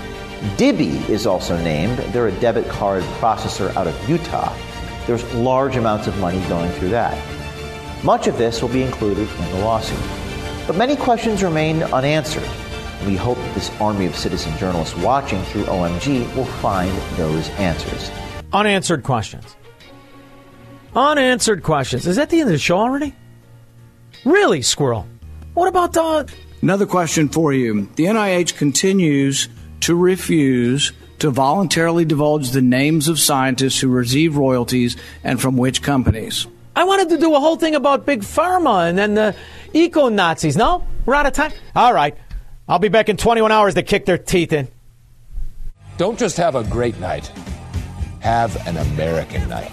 Divvy is also named. They're a debit card processor out of Utah. There's large amounts of money going through that. Much of this will be included in the lawsuit. But many questions remain unanswered. We hope that this army of citizen journalists watching through OMG will find those answers. Unanswered questions. Unanswered questions. Is that the end of the show already? Really, Squirrel? What about the. Another question for you. The NIH continues to refuse to voluntarily divulge the names of scientists who receive royalties and from which companies. I wanted to do a whole thing about Big Pharma and then the eco Nazis. No? We're out of time? All right. I'll be back in 21 hours to kick their teeth in. Don't just have a great night, have an American night.